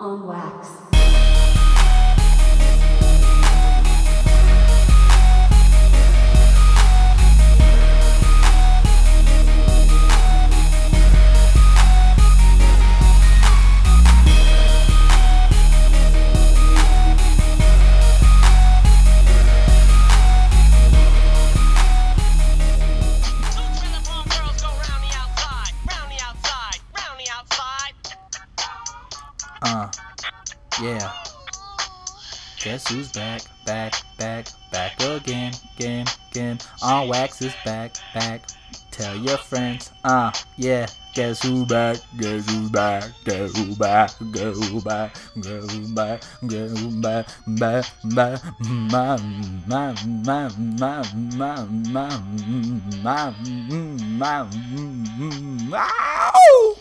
on wax. Who's back, back, back, back again, again, again. On wax is back, back. Tell your friends, uh, yeah. Guess who back? Guess who's back? Guess who back? Guess who back? Guess who back? Guess who back? Back, back, my, my, my, my, my, my, my, my, my, Ow!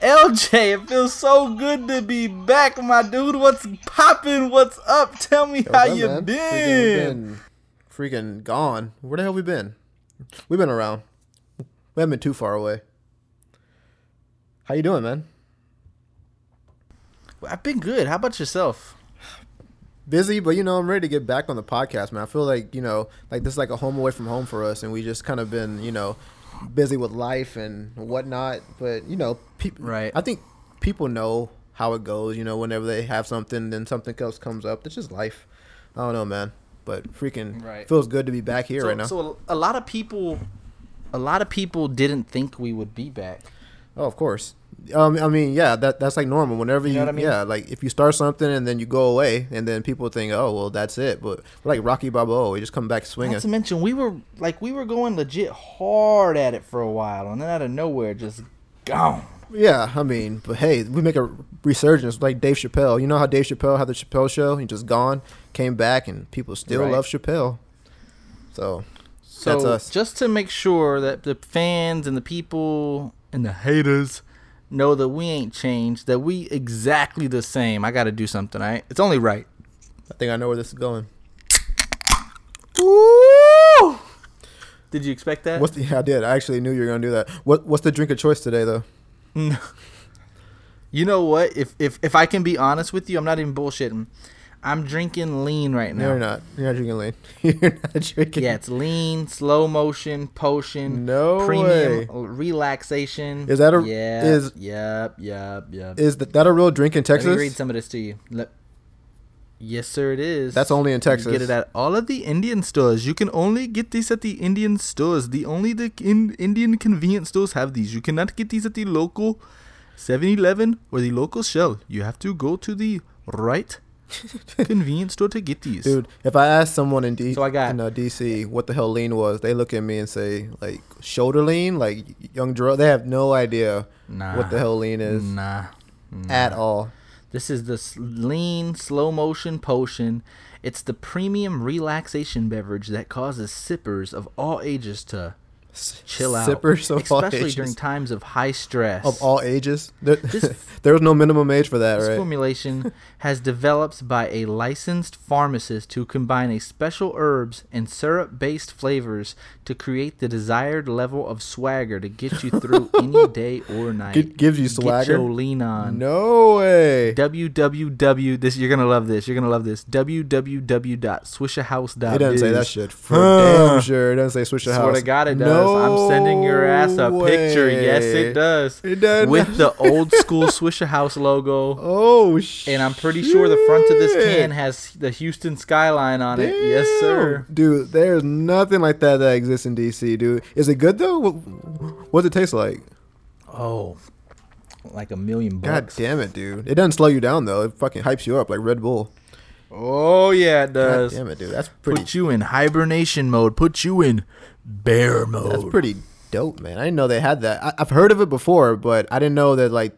LJ, it feels so good to be back, my dude. What's poppin'? What's up? Tell me Yo, how you man? been. Freaking, been freaking gone. Where the hell we been? We've been around. We haven't been too far away. How you doing, man? I've been good. How about yourself? Busy, but you know, I'm ready to get back on the podcast, man. I feel like, you know, like this is like a home away from home for us and we just kind of been, you know, busy with life and whatnot. But, you know, people Right. I think people know how it goes, you know, whenever they have something then something else comes up. It's just life. I don't know, man. But freaking Right. feels good to be back here so, right now. so a lot of people, a lot of people didn't think we would be back. Oh, of course. Um, I mean, yeah, that that's like normal. Whenever you, know I mean? yeah, like if you start something and then you go away, and then people think, oh, well, that's it. But like Rocky Balboa, we just come back swinging. Not to mention, we were like we were going legit hard at it for a while, and then out of nowhere, just gone. Yeah, I mean, but hey, we make a resurgence like Dave Chappelle. You know how Dave Chappelle had the Chappelle show? He just gone, came back, and people still Right. love Chappelle. So So That's us. just to make sure that the fans and the people and the haters know that we ain't changed, that we exactly the same. I got to do something, all right? It's only right. I think I know where this is going. Ooh! Did you expect that? What's the? Yeah, I did. I actually knew you were gonna do that. What What's the drink of choice today, though? you know what? If if if I can be honest with you, I'm not even bullshitting. I'm drinking lean right now. No, you're not. You're not drinking lean. you're not drinking. Yeah, it's lean, slow motion, potion, No premium way. relaxation. Is that a- yeah? is- yep, yep, yep. Is that, that a real drink in Texas? Let me read some of this to you. Let- yes, sir, it is. That's only in You can Texas. get it at all of the Indian stores. You can only get these at the Indian stores. The only the in, Indian convenience stores have these. You cannot get these at the local 7-Eleven or the local Shell. You have to go to the right convenience store to get these. Dude, if I ask someone in D So I got- in uh, DC what the hell lean was, they look at me and say like shoulder lean, like young Dro. They have no idea nah, what the hell lean is Nah. at all. This is the lean slow motion potion. It's the premium relaxation beverage that causes sippers of all ages to S- chill out, Sippers of all especially ages. during times of high stress. of all ages. There, This- there was no minimum age for that, right? This right? formulation has developed by a licensed pharmacist to combine a special herbs and syrup-based flavors to create the desired level of swagger to get you through any day or night. Gi- gives you Get swagger? your lean on. No way. www. This you're gonna love this. You're gonna love this. www.swishahouse.biz. It doesn't say that shit for Huh. damn sure. It doesn't say Swisher Swear House. to God, it does. I'm sending your ass a No picture. Yes, it does. It does. With the old school Swishahouse logo. Oh shit. And I'm pretty sure the front of this can has the Houston skyline on it. Yes, sir. Dude, there's nothing like that that exists in DC, dude. Is it good though? What, what does it taste like? Oh, like a million God damn it, dude. It doesn't slow you down though. It fucking hypes you up like Red Bull. Oh yeah, it God does. damn it, dude. That's pretty. Put you in hibernation mode. Put you in bear mode. That's pretty dope, man. I didn't know they had that. I, I've heard of it before, but I didn't know that like.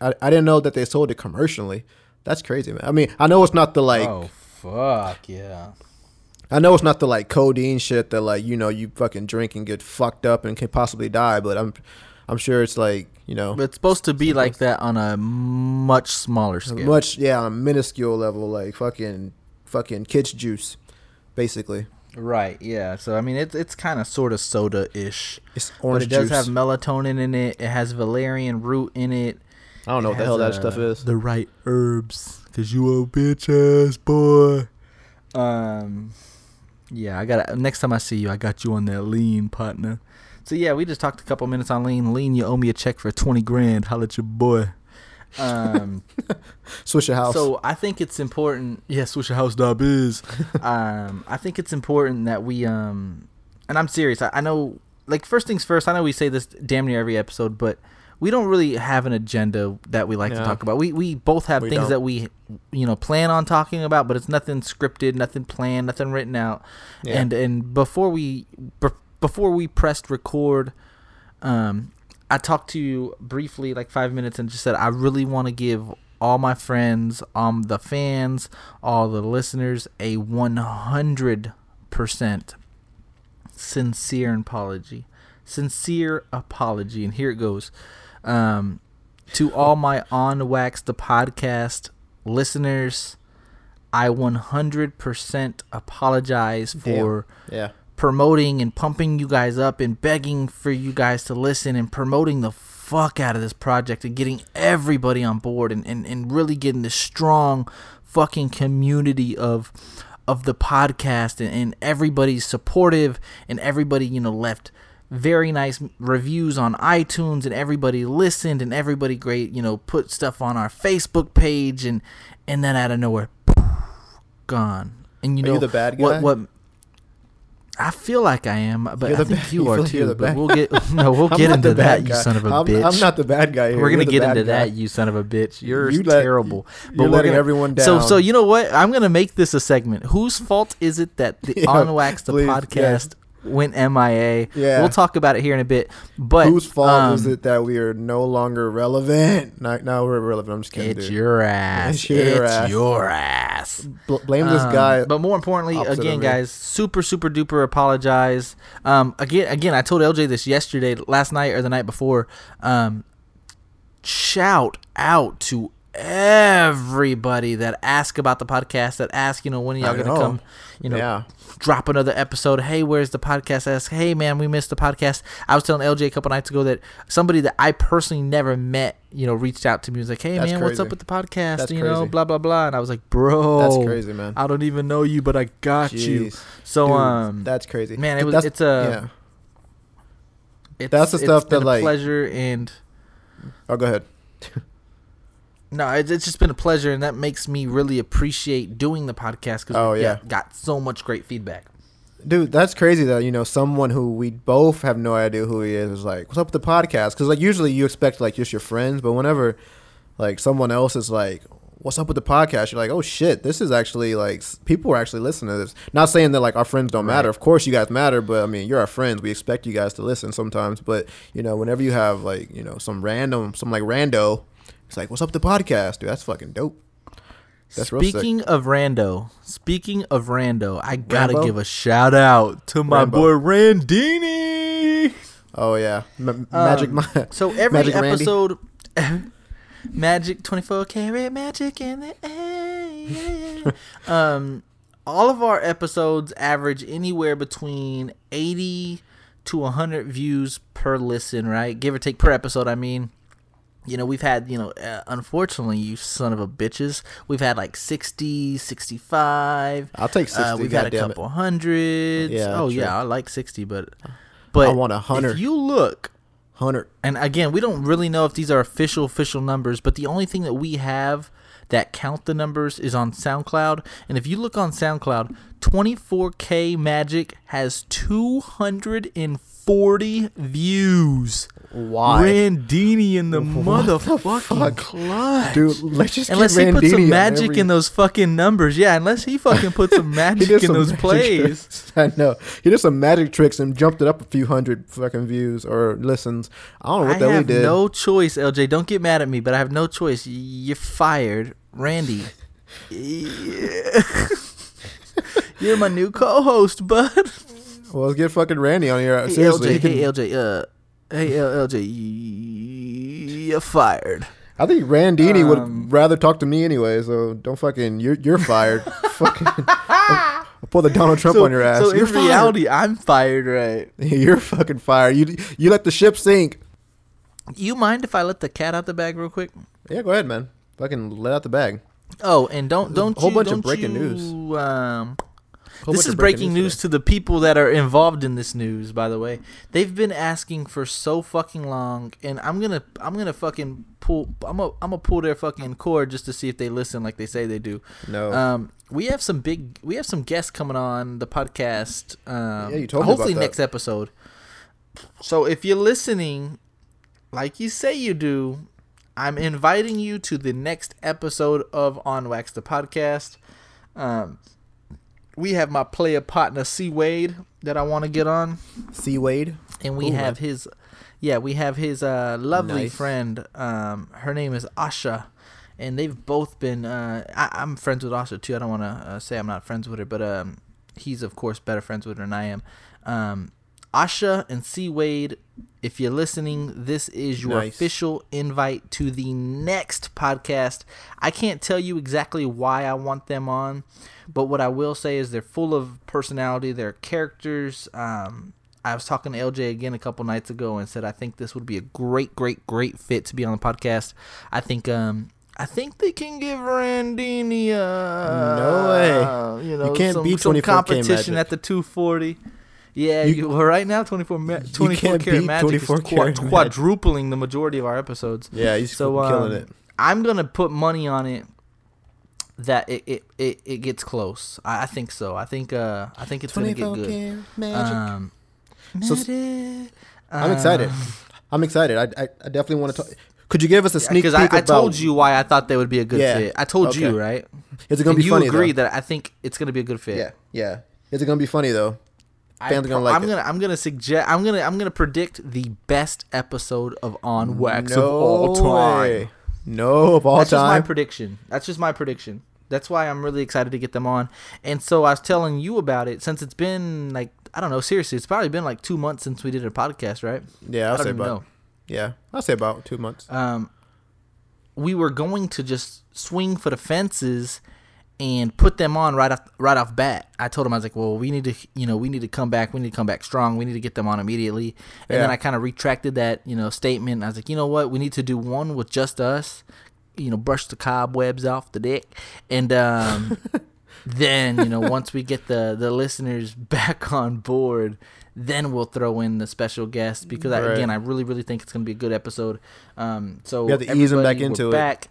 I, I didn't know that they sold it commercially. That's crazy, man. I mean, I know it's not the like. oh fuck yeah. I know it's not the like codeine shit that like you know you fucking drink and get fucked up and can possibly die, but I'm, I'm sure it's like you know But it's supposed to be like that on a much smaller scale. much yeah on a minuscule level like fucking fucking kids juice, basically. Right. Yeah. So I mean, it's it's kind of sort of soda ish. It's But orange it does juice. have melatonin in it. It has valerian root in it. I don't know what the hell that uh, stuff is. The right herbs, cause you a bitch ass boy. Um, yeah, I got next time I see you, I got you on that lean partner. So yeah, we just talked a couple minutes on lean. Lean, you owe me a check for twenty grand. Holla at your boy. Um, Switch your house. so I think it's important. Yeah, switch your house dot is. um, I think it's important that we um, and I'm serious. I, I know, like first things first. I know we say this damn near every episode, but we don't really have an agenda that we like to talk about. We we both have We things don't. that we you know plan on talking about, but it's nothing scripted, nothing planned, nothing written out. Yeah. And and before we b- before we pressed record, um, I talked to you briefly, like five minutes, and just said I really want to give all my friends, um, the fans, all the listeners, a one hundred percent sincere apology, sincere apology, and here it goes. Um, to all my on wax the podcast listeners, I one hundred percent apologize for yeah. Promoting and pumping you guys up and begging for you guys to listen and promoting the fuck out of this project and getting everybody on board and, and, and really getting this strong fucking community of of the podcast and, and everybody's supportive and everybody you know left very nice reviews on iTunes and everybody listened and everybody great you know put stuff on our Facebook page and and then out of nowhere gone and you Are know you the bad what guy? what I feel like I am, but You're I think bad- you you are like too. But we'll get no, we'll get into that, bad you son of a I'm, bitch. I'm not the bad guy here. we're gonna get into guy. that, you son of a bitch. You're You let- terrible. you're we're letting gonna- everyone down. So, so you know what? I'm gonna make this a segment. Whose fault is it that the Yeah, On Wax the please, podcast went MIA? Yeah. we'll talk about it here in a bit. But Whose fault is um, it that we are no longer relevant? Now, now we're relevant. I'm just kidding. It's dude. your ass. It's your ass. your ass. Bl- blame this Um, guy. But more importantly, again, guys, super super duper apologize. Um, again, again, I told LJ this yesterday, last night or the night before. Um, shout out to everybody that ask about the podcast, that ask, you know, when are y'all gonna know. come, you know, yeah. Drop another episode. Hey, where's the podcast? Ask, hey man, we missed the podcast. I was telling LJ a couple nights ago that somebody that I personally never met, you know, reached out to me. Was like, hey That's man, what's up with the podcast? That's you know, blah blah blah. And I was like, bro, That's crazy, man. I don't even know you, but I got you. So Dude, um, that's crazy. man, it was- That's- it's a- yeah. it's, that's the stuff that, like- pleasure and Oh, go ahead. no, it's, it's just been a pleasure, and that makes me really appreciate doing the podcast because Oh, we yeah. got, so much great feedback. Dude, that's crazy that you know someone who we both have no idea who he is is like, "What's up with the podcast?" Because like usually you expect like just your friends, but whenever like someone else is like, "What's up with the podcast?" You're like, "Oh shit, this is actually like people are actually listening to this." Not saying that like our friends don't matter. Right. Of course, you guys matter, but I mean, you're our friends. We expect you guys to listen sometimes. But you know, whenever you have like you know some random, some like rando, it's like, "What's up with the podcast?" Dude, that's fucking dope. That's speaking of Rando, speaking of Rando, I gotta Rambo? give a shout out to my Rambo. boy Randini. Oh yeah, M- magic. Um, Ma- So every Magic episode, magic twenty four karat magic in the air. um, all of our episodes average anywhere between eighty to hundred views per listen, right? Give or take per episode. I mean. You know, we've had, you know, uh, unfortunately, you son of a bitches, we've had like 60, 65. I'll take 60, Uh, we've had a couple hundreds. Yeah, oh, true. yeah, I like 60, but. But I want a hundred. If you look Hundred. and again, we don't really know if these are official official numbers, but the only thing that we have that count the numbers is on SoundCloud. And if you look on SoundCloud, 24K Magic has 240 views. Why? Randini in the What the motherfucking fuck? clutch. Dude, let's just Unless get he puts some magic every- in those fucking numbers. Yeah, unless he fucking puts some magic in some those magic plays. tricks. I know. He did some magic tricks and jumped it up a few hundred fucking views or listens. I don't know what I the hell he have did. no choice, LJ. Don't get mad at me, but I have no choice. You're fired, Randy. You're my new co-host, bud. Well, let's get fucking Randy on here. Hey Seriously, LJ, he can- hey LJ, uh, hey L- LJ, y- you're fired. I think Randini Um, would rather talk to me anyway. So don't fucking. You're you're fired. fucking. I'll, I'll pull the Donald Trump so, on your ass. so you're in fired. reality, I'm fired, right? you're fucking fired. You you let the ship sink. You mind if I let the cat out the bag real quick? Yeah, go ahead, man. Fucking let out the bag. Oh, and don't don't whole you, bunch of don't breaking you, news. Um, Whole this is breaking news today. to the people that are involved in this news. By the way, they've been asking for so fucking long, and I'm gonna I'm gonna fucking pull I'm gonna I'm gonna pull their fucking cord just to see if they listen like they say they do. No. Um, we have some big we have some guests coming on the podcast. Um, Yeah, you told me about hopefully that. next episode. So if you're listening, like you say you do, I'm inviting you to the next episode of On Wax the podcast. Um, we have my player partner C Wade that I want to get on, C Wade. and we Cool, have man. his, yeah, we have his uh, lovely Nice. friend. Um, her name is Asha, and they've both been. Uh, I, I'm friends with Asha too. I don't want to uh, say I'm not friends with her, but um, he's of course better friends with her than I am. Um, Asha and C Wade, if you're listening, this is your Nice. official invite to the next podcast. I can't tell you exactly why I want them on, but what I will say is they're full of personality. They're characters. Um, I was talking to LJ again a couple nights ago and said I think this would be a great, great, great fit to be on the podcast. I think um I think they can give Randini uh No way. you know you can't some, beat some 24K competition at the 240. Yeah, You- you, well, right now 24 ma- 24 can't karat magic 24 is quad- quadrupling the majority of our episodes. Yeah, he's So so, killing um, it. I'm gonna put money on it that it it, it, it gets close. I, I think so. I think uh I think it's gonna get good. Um, So Magic. I'm excited. Um, I'm excited. I, I, I definitely want to talk. Could you give us a sneak because peek I, I told you why I thought they would be a good Yeah, fit. I told you right. Is it gonna and be you funny? You agree though? that I think it's gonna be a good fit. Yeah, yeah. Is it gonna be funny though? I Fans are gonna like I'm it. gonna I'm gonna suggest I'm gonna I'm gonna predict the best episode of On Wax no of all time. way. No, of all time. That's just my prediction. That's just my prediction. That's why I'm really excited to get them on. And so I was telling you about it since it's been like I don't know, seriously, it's probably been like two months since we did a podcast, right? yeah, I I'll don't say about. know. Yeah, I'll say about two months. um, we were going to just swing for the fences and put them on right off right off bat. I told him I was like, well, we need to, you know, we need to come back. We need to come back strong. We need to get them on immediately. And then I kind of retracted that, you know, statement. I was like, you know what, we need to do one with just us. You know, brush the cobwebs off the deck, and um, then you know, once we get the the listeners back on board, then we'll throw in the special guest because I, again, I really, really think it's gonna be a good episode. Um, so We have to ease 'em back into it. Back.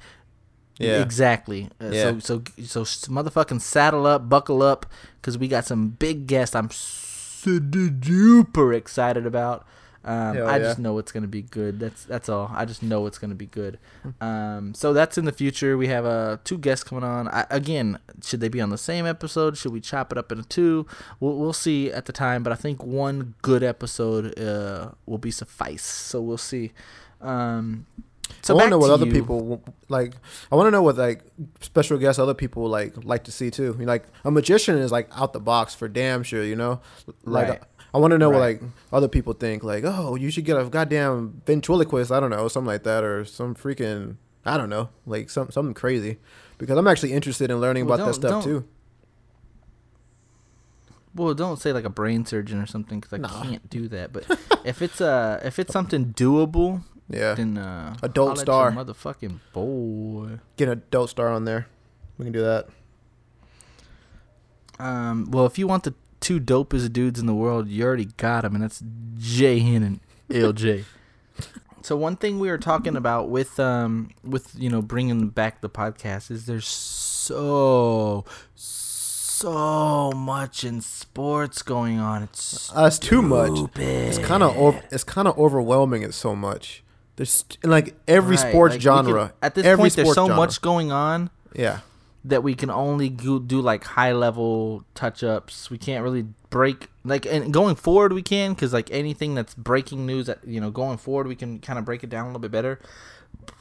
Yeah. exactly. Uh, Yeah. So so so motherfucking saddle up, buckle up, because we got some big guests. I'm super excited about. Um, I yeah. just know it's gonna be good. That's that's all. I just know it's gonna be good. Um, so that's in the future. We have uh, two guests coming on. I, again, should they be on the same episode? Should we chop it up into two? We'll we'll see at the time. But I think one good episode uh, will be suffice. So we'll see. Um, so I want to know what other you. people like. I want to know what like special guests other people like like to see too. Like a magician is like out the box for damn sure. You know, like Right. I want to know Right. what like other people think. Like, oh, you should get a goddamn ventriloquist. I don't know, something like that, or some freaking I don't know, like some something crazy. Because I'm actually interested in learning Well, about that stuff too. Well, don't say like a brain surgeon or something because I Nah. can't do that. But if it's uh if it's something doable, Yeah, then uh, Adult star. motherfucking boy. get an adult star on there. We can do that. Um, well, if you want the two dopest dudes in the world, you already got them, and that's Jay and LJ. so one thing we were talking about with um with you know bringing back the podcast is there's so so much in sports going on. It's Uh, it's too much. It's kind of. It's kind of overwhelming. It's so much. There's like every Right, sports like, genre. can- at this every point, there's so genre. much going on Yeah, that we can only go, do like high level touch ups. We can't really break like and going forward we can because like anything that's breaking news that you know going forward we can kind of break it down a little bit better.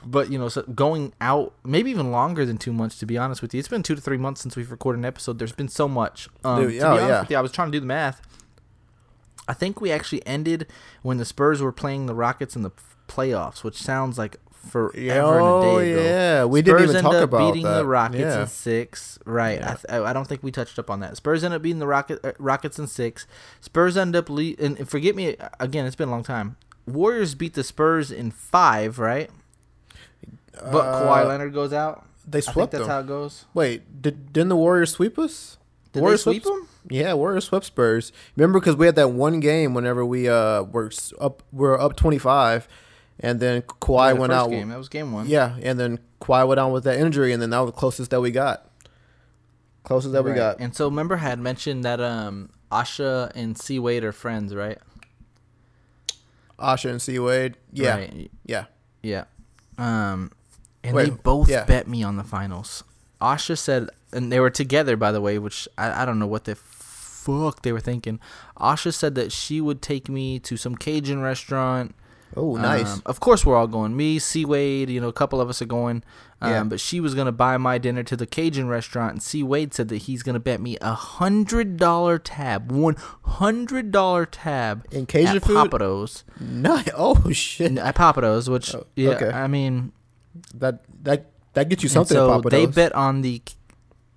But you know, so going out maybe even longer than two months. To be honest with you, it's been two to three months since we've recorded an episode. There's been so much. Um, Dude, to be oh, honest yeah. with you, I was trying to do the math. I think we actually ended when the Spurs were playing the Rockets in the playoffs, which sounds like forever Oh, and a day ago. yeah. We didn't even end talk up about beating that. the Rockets Yeah. in six. Right. I, th- I don't think we touched up on that. Spurs end up beating the Rocket, uh, Rockets in six. Spurs end up le- and and forget me again. It's been a long time. Warriors beat the Spurs in five, right? But Kawhi Uh, Leonard goes out. They swept that's them. how it goes. Wait, did didn't the Warriors sweep us? Did Warriors they sweep them? Yeah, Warriors swept Spurs. Remember, because we had that one game whenever we uh were up, we were up twenty five, and then Kawhi Yeah, went out. Game. That was game one. Yeah, and then Kawhi went out with that injury, and then that was the closest that we got. Closest that we got. And so remember, I had mentioned that um Asha and C Wade are friends, right? Asha and C Wade. Yeah, Right. yeah. Yeah. Um, and Wait, they both yeah. bet me on the finals. Asha said, and they were together, by the way, which I, I don't know what the fuck they were thinking. Asha said that she would take me to some Cajun restaurant. Oh, nice. Um, of course, we're all going. Me, C Wade, you know, a couple of us are going. Um, Yeah. But she was gonna buy my dinner to the Cajun restaurant, and C Wade said that he's gonna bet me a hundred dollar tab, one hundred dollar tab In Cajun at food? Pappadeaux. nice. Oh shit. At Pappadeaux, which Oh, yeah, okay. I mean, That that that gets you something. so they bet on the.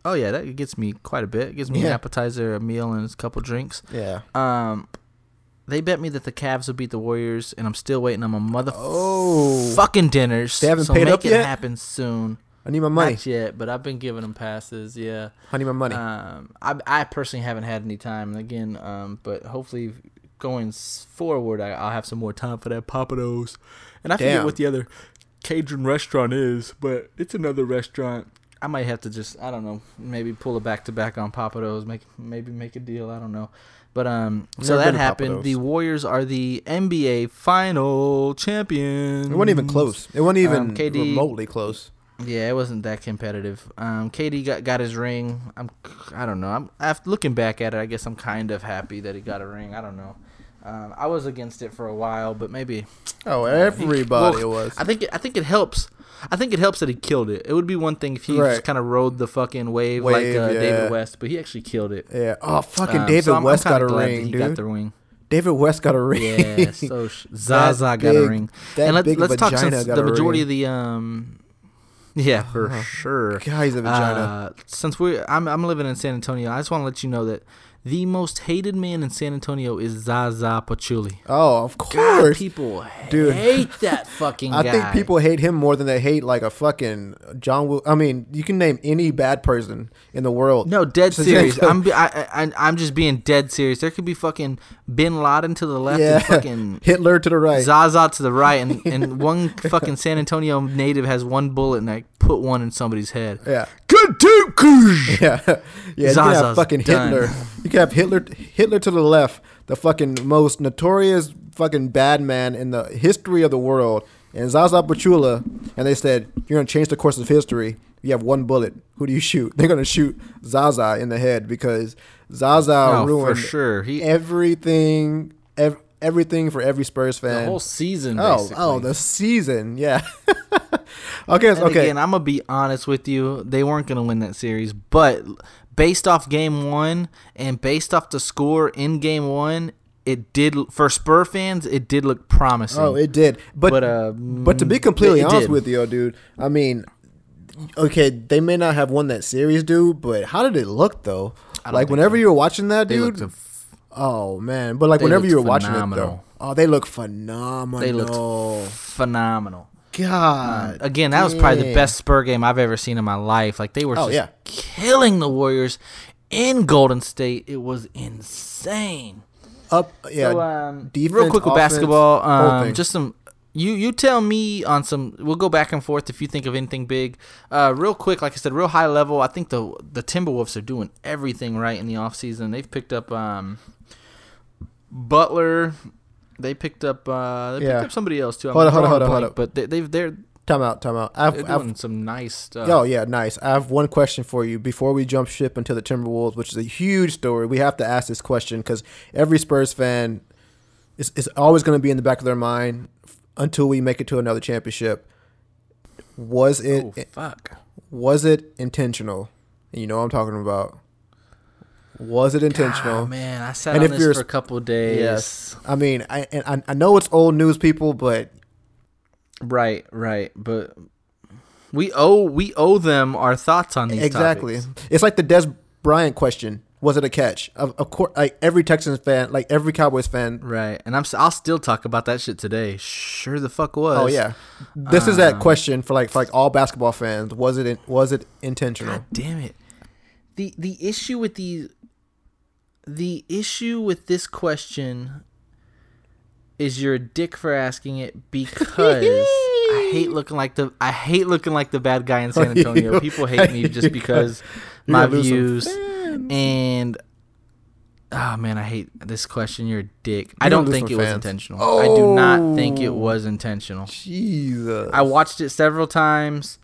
Oh yeah, that gets me quite a bit. It gives me an appetizer, a meal, and a couple drinks. Yeah. Um, they bet me that the Cavs would beat the Warriors, and I'm still waiting on my mother Oh. fucking dinners. They haven't so paid make up it yet? happen soon. I need my money. Not yet, but I've been giving them passes. Yeah. I need my money. Um, I I personally haven't had any time again. Um, but hopefully going forward, I, I'll have some more time for that Pappadeaux. And I forget what the other Cajun restaurant is, but it's another restaurant. I might have to just I don't know maybe pull a back to back on Pappadeaux, make maybe make a deal. I don't know. But um, so that happened. The Warriors are the NBA final champions. it wasn't even close. It wasn't even Um, KD remotely close. Yeah, it wasn't that competitive. Um, KD got got his ring. I'm, I don't know. I'm after looking back at it. I guess I'm kind of happy that he got a ring. I don't know. Um, I was against it for a while, but maybe Oh, everybody well, was. I think it, I think it helps. I think it helps that he killed it. It would be one thing if he Right. just kind of rode the fucking wave, Wave, like uh, yeah. David West, but he actually killed it. yeah. Oh, fucking Um, David so West got a ring, he dude. got the ring. David West got a ring. Yeah, so sh- Zaza got a ring. that and let's big let's talk since the majority of the um, yeah, for sure. God, he's a vagina. Uh, since we I'm I'm living in San Antonio, I just want to let you know that the most hated man in San Antonio is Zaza Pachulia. oh, of God, course. people Dude. hate that fucking I guy. think people hate him more than they hate like a fucking John. Will- I mean, you can name any bad person in the world. No, dead serious. I'm be- I, I I'm just being dead serious. There could be fucking Bin Laden to the left yeah, and fucking Hitler to the right. Zaza to the right, and, and one fucking San Antonio native has one bullet and I put one in somebody's head. yeah, yeah, yeah. You can have Zaza's fucking done. Hitler. You can have Hitler. Hitler to the left, the fucking most notorious fucking bad man in the history of the world, and Zaza Pachulia. And they said, "You're gonna change the course of history. You have one bullet. Who do you shoot? They're gonna shoot Zaza in the head because Zaza Oh, ruined sure. He everything. Ev- everything for every Spurs fan. the whole season. Oh, oh basically. oh, the season, yeah. okay, And okay. again, I'm gonna be honest with you. They weren't gonna win that series, but based off game one and based off the score in game one, it did for Spur fans. It did look promising. oh, it did, but But, uh, but to be completely it honest did. with you, dude, I mean, okay, they may not have won that series, dude, but how did it look though? Like whenever you were watching that, dude. f- oh man, but like whenever you were looked watching it though, oh, they look phenomenal. They looked phenomenal. God, Again, that was probably the best Spur game I've ever seen in my life. Like they were Oh, just yeah. killing the Warriors in Golden State. It was insane. Up, yeah. so, um, defense, real quick with offense, basketball, um, just some. You you tell me on some. We'll go back and forth if you think of anything big. Uh, real quick, like I said, real high level. I think the the Timberwolves are doing everything right in the offseason. They've picked up um, Butler. They picked up uh, they Yeah. picked up somebody else too. I'm Hold on, hold on, hold on, hold blank, But they, they've they're time out, time out. I've, they're I've some nice stuff. Oh yeah, nice. I have one question for you before we jump ship into the Timberwolves, which is a huge story. We have to ask this question because every Spurs fan is, is always going to be in the back of their mind until we make it to another championship. Was it Oh fuck. was it intentional? And you know what I'm talking about. Was it ah, intentional? Oh man, I sat And on if this you're- for a couple days. Yes. I mean, I, and I I know it's old news, people, but Right, right, but we owe we owe them our thoughts on these exactly, topics. it's like the Dez Bryant question. Was it a catch? Of, of course, like every Texans fan, like every Cowboys fan. Right, and I'm I'll still talk about that shit today. Sure, the fuck was. Oh yeah, this is that um, question for like for like all basketball fans. Was it in, was it intentional? God damn it. The the issue with these the issue with this question is you're a dick for asking it because I hate looking like the I hate looking like the bad guy in San Antonio. You- People hate me just because my gonna lose some views and oh man, I hate this question. You're a dick. I You're don't think it was fans. intentional. I do not think it Oh. was intentional. Jesus. I watched it several times.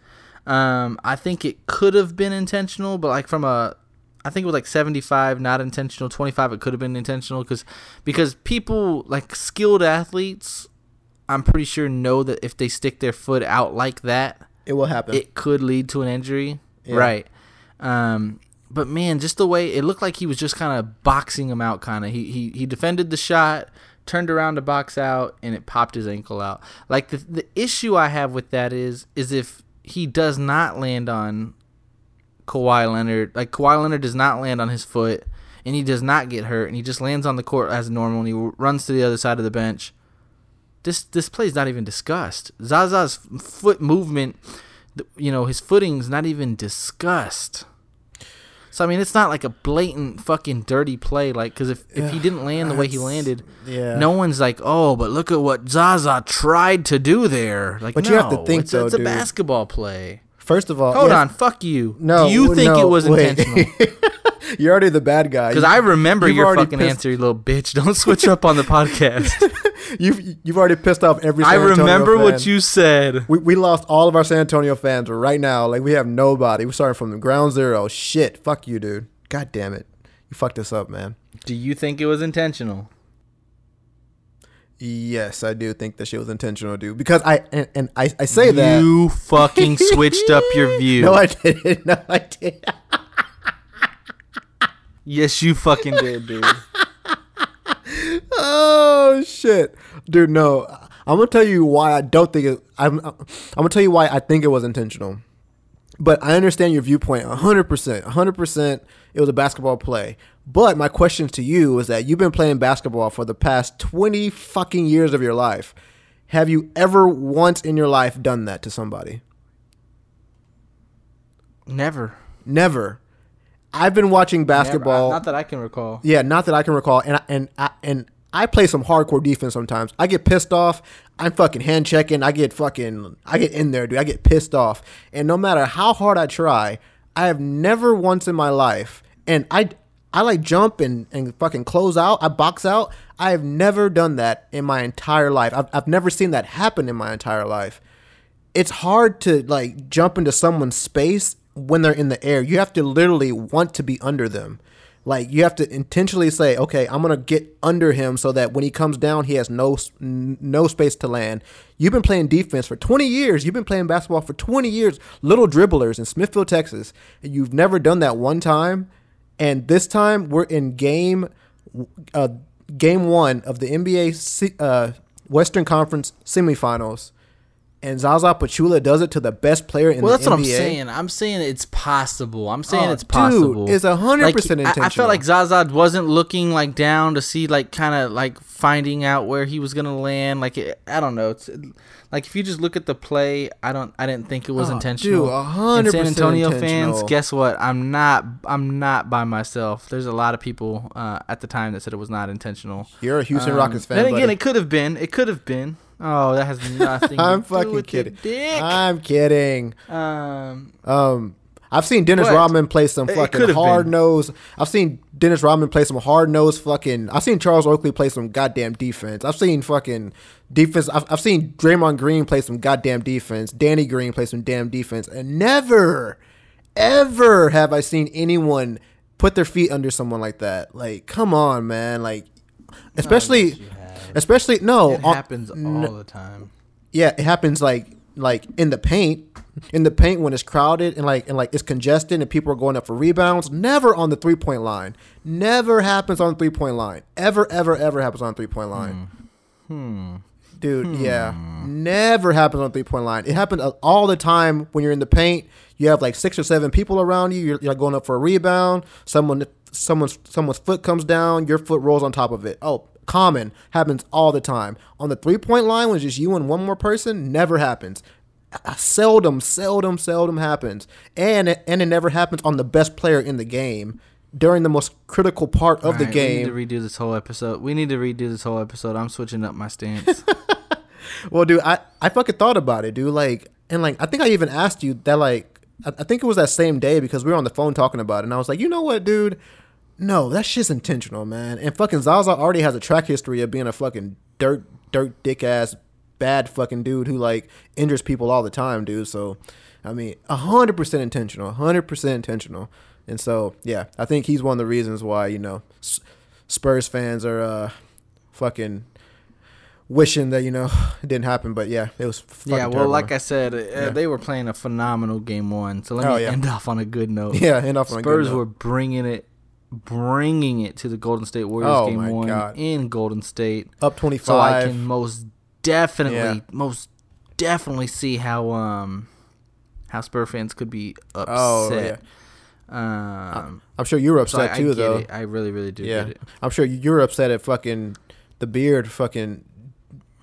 Um, I think it could have been intentional, but like from a, I think it was like seventy five not intentional, twenty five it could have been intentional because because people like skilled athletes, I'm pretty sure know that if they stick their foot out like that, it will happen. it could lead to an injury. Yeah. Right. Um, but man, just the way it looked like he was just kind of boxing him out, kind of. He, he he defended the shot, turned around to box out, and it popped his ankle out. Like the the issue I have with that is is if he does not land on Kawhi Leonard, like Kawhi Leonard does not land on his foot, and he does not get hurt, and he just lands on the court as normal, and he runs to the other side of the bench. This this play's not even discussed. Zaza's foot movement, you know, his footing's not even discussed. So I mean, it's not like a blatant fucking dirty play, like because if if he didn't land the way he landed, yeah. no one's like, oh, but look at what Zaza tried to do there. Like, But no, you have to think, it's, a- though, it's a dude. basketball play. First of all, Hold on, fuck you. No, do you think no, it was wait. intentional? You're already the bad guy. Because I remember you've your fucking pissed- answer, you little bitch. Don't switch up on the podcast. You've you've already pissed off every. I San Antonio remember what you said. We, we lost all of our San Antonio fans right now. Like we have nobody. We're starting from the ground zero. Shit. Fuck you, dude. God damn it. You fucked us up, man. Do you think it was intentional? Yes, I do think that shit was intentional, dude. Because I and, and I, I say that. You fucking switched up your view. No, I didn't. No, I did. yes, you fucking did, dude. oh shit, dude. No, I'm gonna tell you why I don't think it. I'm. I'm gonna tell you why I think it was intentional. But I understand your viewpoint 100%. 100% it was a basketball play. But my question to you is that you've been playing basketball for the past 20 fucking years of your life. Have you ever once in your life done that to somebody? Never. Never. I've been watching basketball. I- not that I can recall. Yeah, not that I can recall. And I, and I, and I play some hardcore defense sometimes. I get pissed off. I'm fucking hand checking. I get fucking I get in there, dude. I get pissed off. And no matter how hard I try, I have never once in my life and I I like jump and, and fucking close out. I box out. I have never done that in my entire life. I've, I've never seen that happen in my entire life it's hard to like jump into someone's space when they're in the air. You have to literally want to be under them. Like you have to intentionally say, "Okay, I'm gonna get under him so that when he comes down, he has no no space to land." You've been playing defense for 20 years. You've been playing basketball for 20 years. Little dribblers in Smithfield, Texas. And you've never done that one time, and this time we're in game uh, game one of the NBA uh, Western Conference semifinals and Zaza Pachulia does it to the best player in Well, the NBA. Well, that's what I'm saying. I'm saying it's possible. I'm saying Oh, it's dude, possible. it's 100% Like, I- I, felt like Zaza wasn't looking like down to see like kind of like finding out where he was gonna land. Like it, I don't know. It's like if you just look at the play, I don't. I didn't think it was Oh, intentional. dude, 100% And San Antonio fans, guess what? I'm not. I'm not by myself. There's a lot of people uh, at the time that said it was not intentional. You're a Houston Um, Rockets fan. Then again, buddy. it could have been. It could have been. Oh, that has nothing. I'm to do fucking kidding. Dick. I'm kidding. um, Um, I've seen Dennis But Rodman play some fucking could've been. hard nose. I've seen Dennis Rodman play some hard nose fucking. I've seen Charles Oakley play some goddamn defense. I've seen fucking defense. I've, I've seen Draymond Green play some goddamn defense. Danny Green play some damn defense. And never, ever have I seen anyone put their feet under someone like that. Like, come on, man. Like, especially, especially no. it on- happens all the time. yeah, it happens like like in the paint, in the paint when it's crowded and like and like it's congested and people are going up for rebounds. Never on the three point line. Never happens on the three point line. Ever, ever, ever happens on the three point line. Hmm. Dude, yeah, never happens on the three point line. It happens all the time when you're in the paint. You have like six or seven people around you. You're, you're going up for a rebound. Someone someone's someone's foot comes down, your foot rolls on top of it. Oh, common happens all the time. On the three point line, when it's just you and one more person, never happens. Seldom, seldom, seldom happens, and it, and it never happens on the best player in the game during the most critical part of the game. We need to redo this whole episode. We need to redo this whole episode. I'm switching up my stance. Well, dude, I, I fucking thought about it, dude. Like, and like, I think I even asked you that, like, I, I think it was that same day because we were on the phone talking about it, and I was like, you know what, dude? No, that shit's intentional, man. And fucking Zaza already has a track history of being a fucking dirt, dirt, dick ass, bad fucking dude who like injures people all the time, dude. So, I mean, hundred percent intentional, hundred percent intentional. And so, yeah, I think he's one of the reasons why you know Spurs fans are uh, fucking wishing that you know it didn't happen. But yeah, it was. Fucking yeah, well, terrible. like I said, uh, they were playing a phenomenal game one. So let Oh, me yeah. end off on a good note. yeah, end off on a good Spurs note. were bringing it, bringing it to the Golden State Warriors Oh, game one God. in Golden State. up 25. So I can most definitely, Yeah. most definitely see how um how Spur fans could be Oh, upset. Um, I'm sure you were so I, upset I too, get though. it. I really, really do Yeah, get it. I'm sure you were upset at fucking the beard, fucking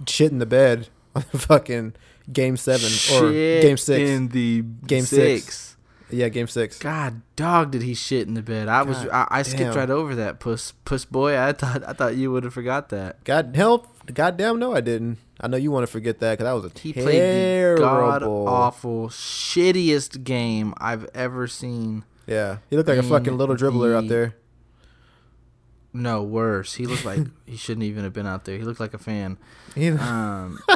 shit in the bed on the fucking game seven or game six. in the Game six. six. Yeah, game six. God, dog, did he shit in the bed? I was, I, I skipped right over that, puss, puss boy. I thought, I thought you would have forgot that. God help, goddamn no, I didn't. I know you want to forget that because that was a He played the terrible. god awful, shittiest game I've ever seen. Yeah, he looked like a fucking little dribbler out there. No, worse. He looked like he shouldn't even have been out there. He looked like a fan. Um,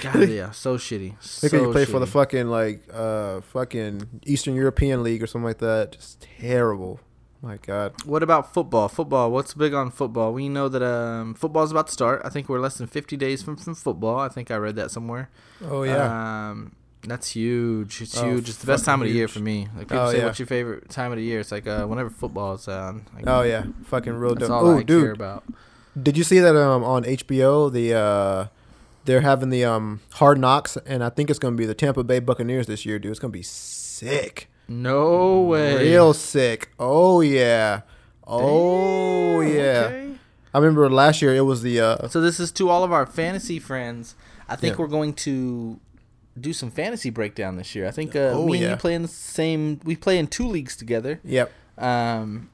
God, yeah, so shitty. So like he played for the fucking like uh fucking Eastern European League or something like that. Just terrible. My God. What about football? Football. What's big on football? We know that um, football's about to start. I think we're less than 50 days from, from football. I think I read that somewhere. Oh yeah. Um, that's huge. It's Oh, huge. It's the best time of the year for me. Like people Oh, say, yeah. "What's your favorite time of the year?" It's like uh, whenever football is on. Like, oh yeah. Fucking real dope. Oh I dude, about. did you see that um on HBO the uh they're having the um Hard Knocks and I think it's gonna be the Tampa Bay Buccaneers this year, dude. It's gonna be sick. No way. Real sick. Oh yeah. Oh Damn, yeah. okay. I remember last year it was the uh So this is to all of our fantasy friends. I think Yeah. we're going to do some fantasy breakdown this year. I think uh, Oh, me and yeah. you play in the same. We play in two leagues together. Yep. Um,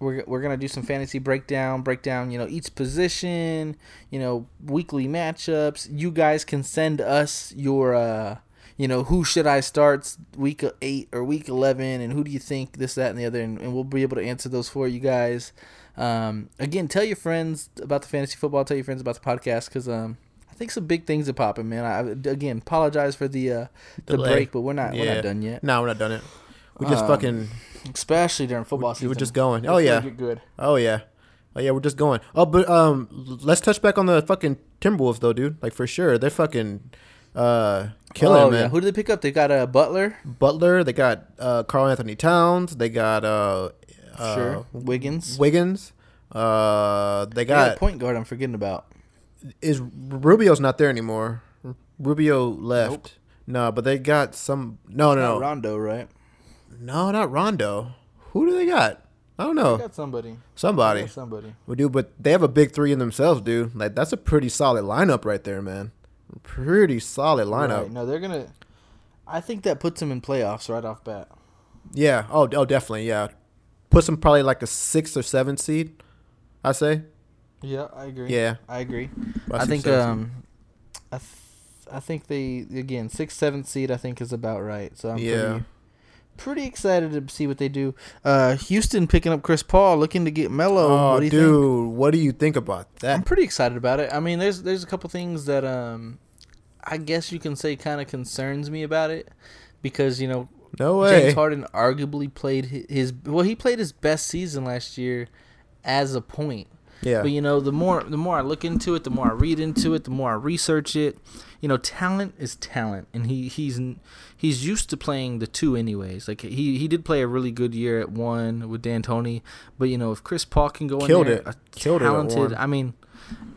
we're we're gonna do some fantasy breakdown, breakdown. You know each position. You know weekly matchups. You guys can send us your. Uh, you know who should I start week eight or week eleven, and who do you think this, that, and the other, and, and we'll be able to answer those for you guys. Um, again, tell your friends about the fantasy football. Tell your friends about the podcast because um, I think some big things are popping, man. I again apologize for the uh, the Delay. break, but we're not we're not done yet. No, we're not done it. We just Um, fucking Especially during football season. We're just going. Oh yeah. good. Oh yeah. Oh yeah, we're just going. Oh, but um, let's touch back on the fucking Timberwolves though, dude. Like for sure, they're fucking uh killing oh, man. Yeah. Who did they pick up? They got a Butler. Butler, they got uh Karl-Anthony Towns, they got uh, uh sure. Wiggins. Wiggins. Uh, they They got a got point guard. I'm forgetting about. Is Rubio's not there anymore. Rubio left. Nope. No, but they got some. No, no, Rondo, right? no, not Rondo. Who do they got? I don't know. They got somebody. Somebody. got somebody. We do, but they have a big three in themselves, dude. Like that's a pretty solid lineup right there, man. Pretty solid lineup. Right. No, they're gonna. I think that puts them in playoffs right off bat. Yeah. Oh, oh, definitely. Yeah. Puts them probably like a six or seven seed. I say. Yeah, I agree. Yeah. I agree. I think um, I, th- I think they again six seventh seed. I think is about right. So I'm Yeah. pretty, pretty excited to see what they do. Uh, Houston picking up Chris Paul, looking to get Melo. Oh, what do you dude, think? what do you think about that? I'm pretty excited about it. I mean, there's there's a couple things that um, I guess you can say kind of concerns me about it because you know No way. James Harden arguably played his well, he played his best season last year as a point. Yeah. But you know, the more the more I look into it, the more I read into it, the more I research it. You know, talent is talent, and he he's he's used to playing the two anyways. Like he he did play a really good year at one with D'Antoni, but you know, if Chris Paul can go Killed in there, it. a Killed it talented. one. I mean,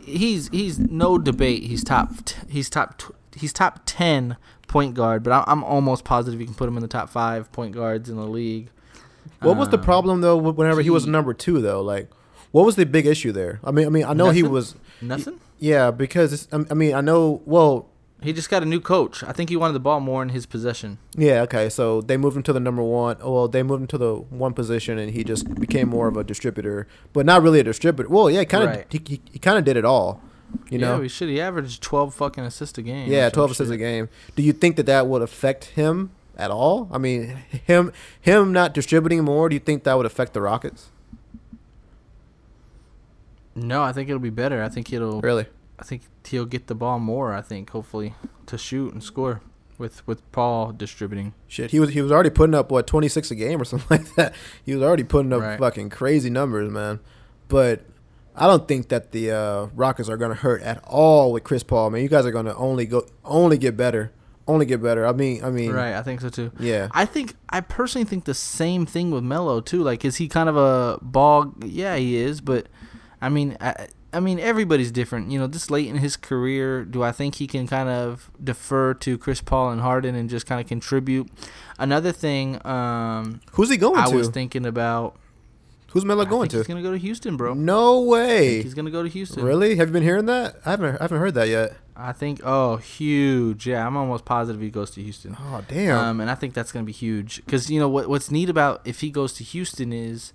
he's he's no debate. He's top he's top he's top ten point guard, but I'm almost positive you can put him in the top five point guards in the league. What was the Um, problem though? Whenever he was number two though, like, what was the big issue there? I mean, I mean, I know he was. Nothing. Yeah, because it's, I mean, I know. Well, He just got a new coach. I think he wanted the ball more in his possession. yeah, okay. So they moved him to the number one. Oh, well, they moved him to the one position, and he just became more of a distributor, but not really a distributor. Well, yeah, kind of. Right. He, he, he kind of did it all. You know. yeah, we should. He averaged twelve fucking assists a game. Yeah, twelve assists a game. Do you think that that would affect him at all? I mean, him him not distributing more. Do you think that would affect the Rockets? No, I think it'll be better. I think it'll. Really? I think he'll get the ball more. I think hopefully to shoot and score with with Paul distributing. Shit, he was he was already putting up what twenty six a game or something like that. He was already putting up Right. fucking crazy numbers, man. But I don't think that the uh, Rockets are gonna hurt at all with Chris Paul. Man, you guys are gonna only go only get better, only get better. I mean, I mean, Right, I think so too. Yeah, I think I personally think the same thing with Melo too. Like, is he kind of a ball? Yeah, he is. But I mean, I, I mean, everybody's different. You know, this late in his career, do I think he can kind of defer to Chris Paul and Harden and just kind of contribute? Another thing, um, who's he going I to? I was thinking about. who's Melo going to? he's gonna go to Houston, bro. No way. think he's gonna go to Houston. Really? Have you been hearing that? I haven't. I haven't heard that yet. I think. Oh, huge. Yeah, I'm almost positive he goes to Houston. Oh damn. Um, and I think that's going to be huge because you know what what's neat about if he goes to Houston is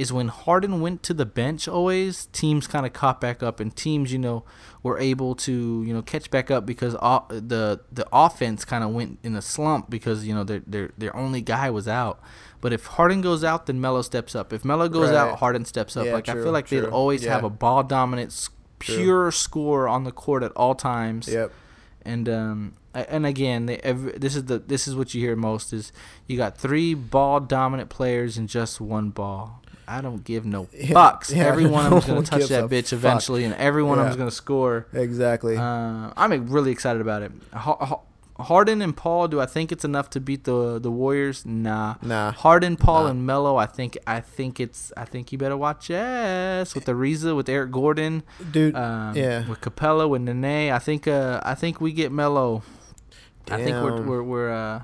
is when Harden went to the bench always teams kind of caught back up and teams you know were able to you know catch back up because o- the the offense kind of went in a slump because you know their their their only guy was out. But if Harden goes out, then Melo steps up. If Melo goes Right. out, Harden steps up. Yeah, like I feel like they'd true. always have a ball dominant, s- True. pure score on the court at all times yep. and um and again they, every, this is the this is what you hear most is you got three ball dominant players and just one ball i don't give no fucks yeah, every one of them's gonna touch that bitch fuck. eventually and every one of Yeah. them's gonna score Exactly. uh, i'm really excited about it Ha- Ha- Harden and Paul, do I think it's enough to beat the the Warriors? Nah. Nah. Harden, Paul, Nah. and Melo. I think I think it's I think you better watch yes with the Ariza, with Eric Gordon, Dude. um, yeah. with Capela, with Nene. I think uh, I think we get Melo. I think we're we're we're uh,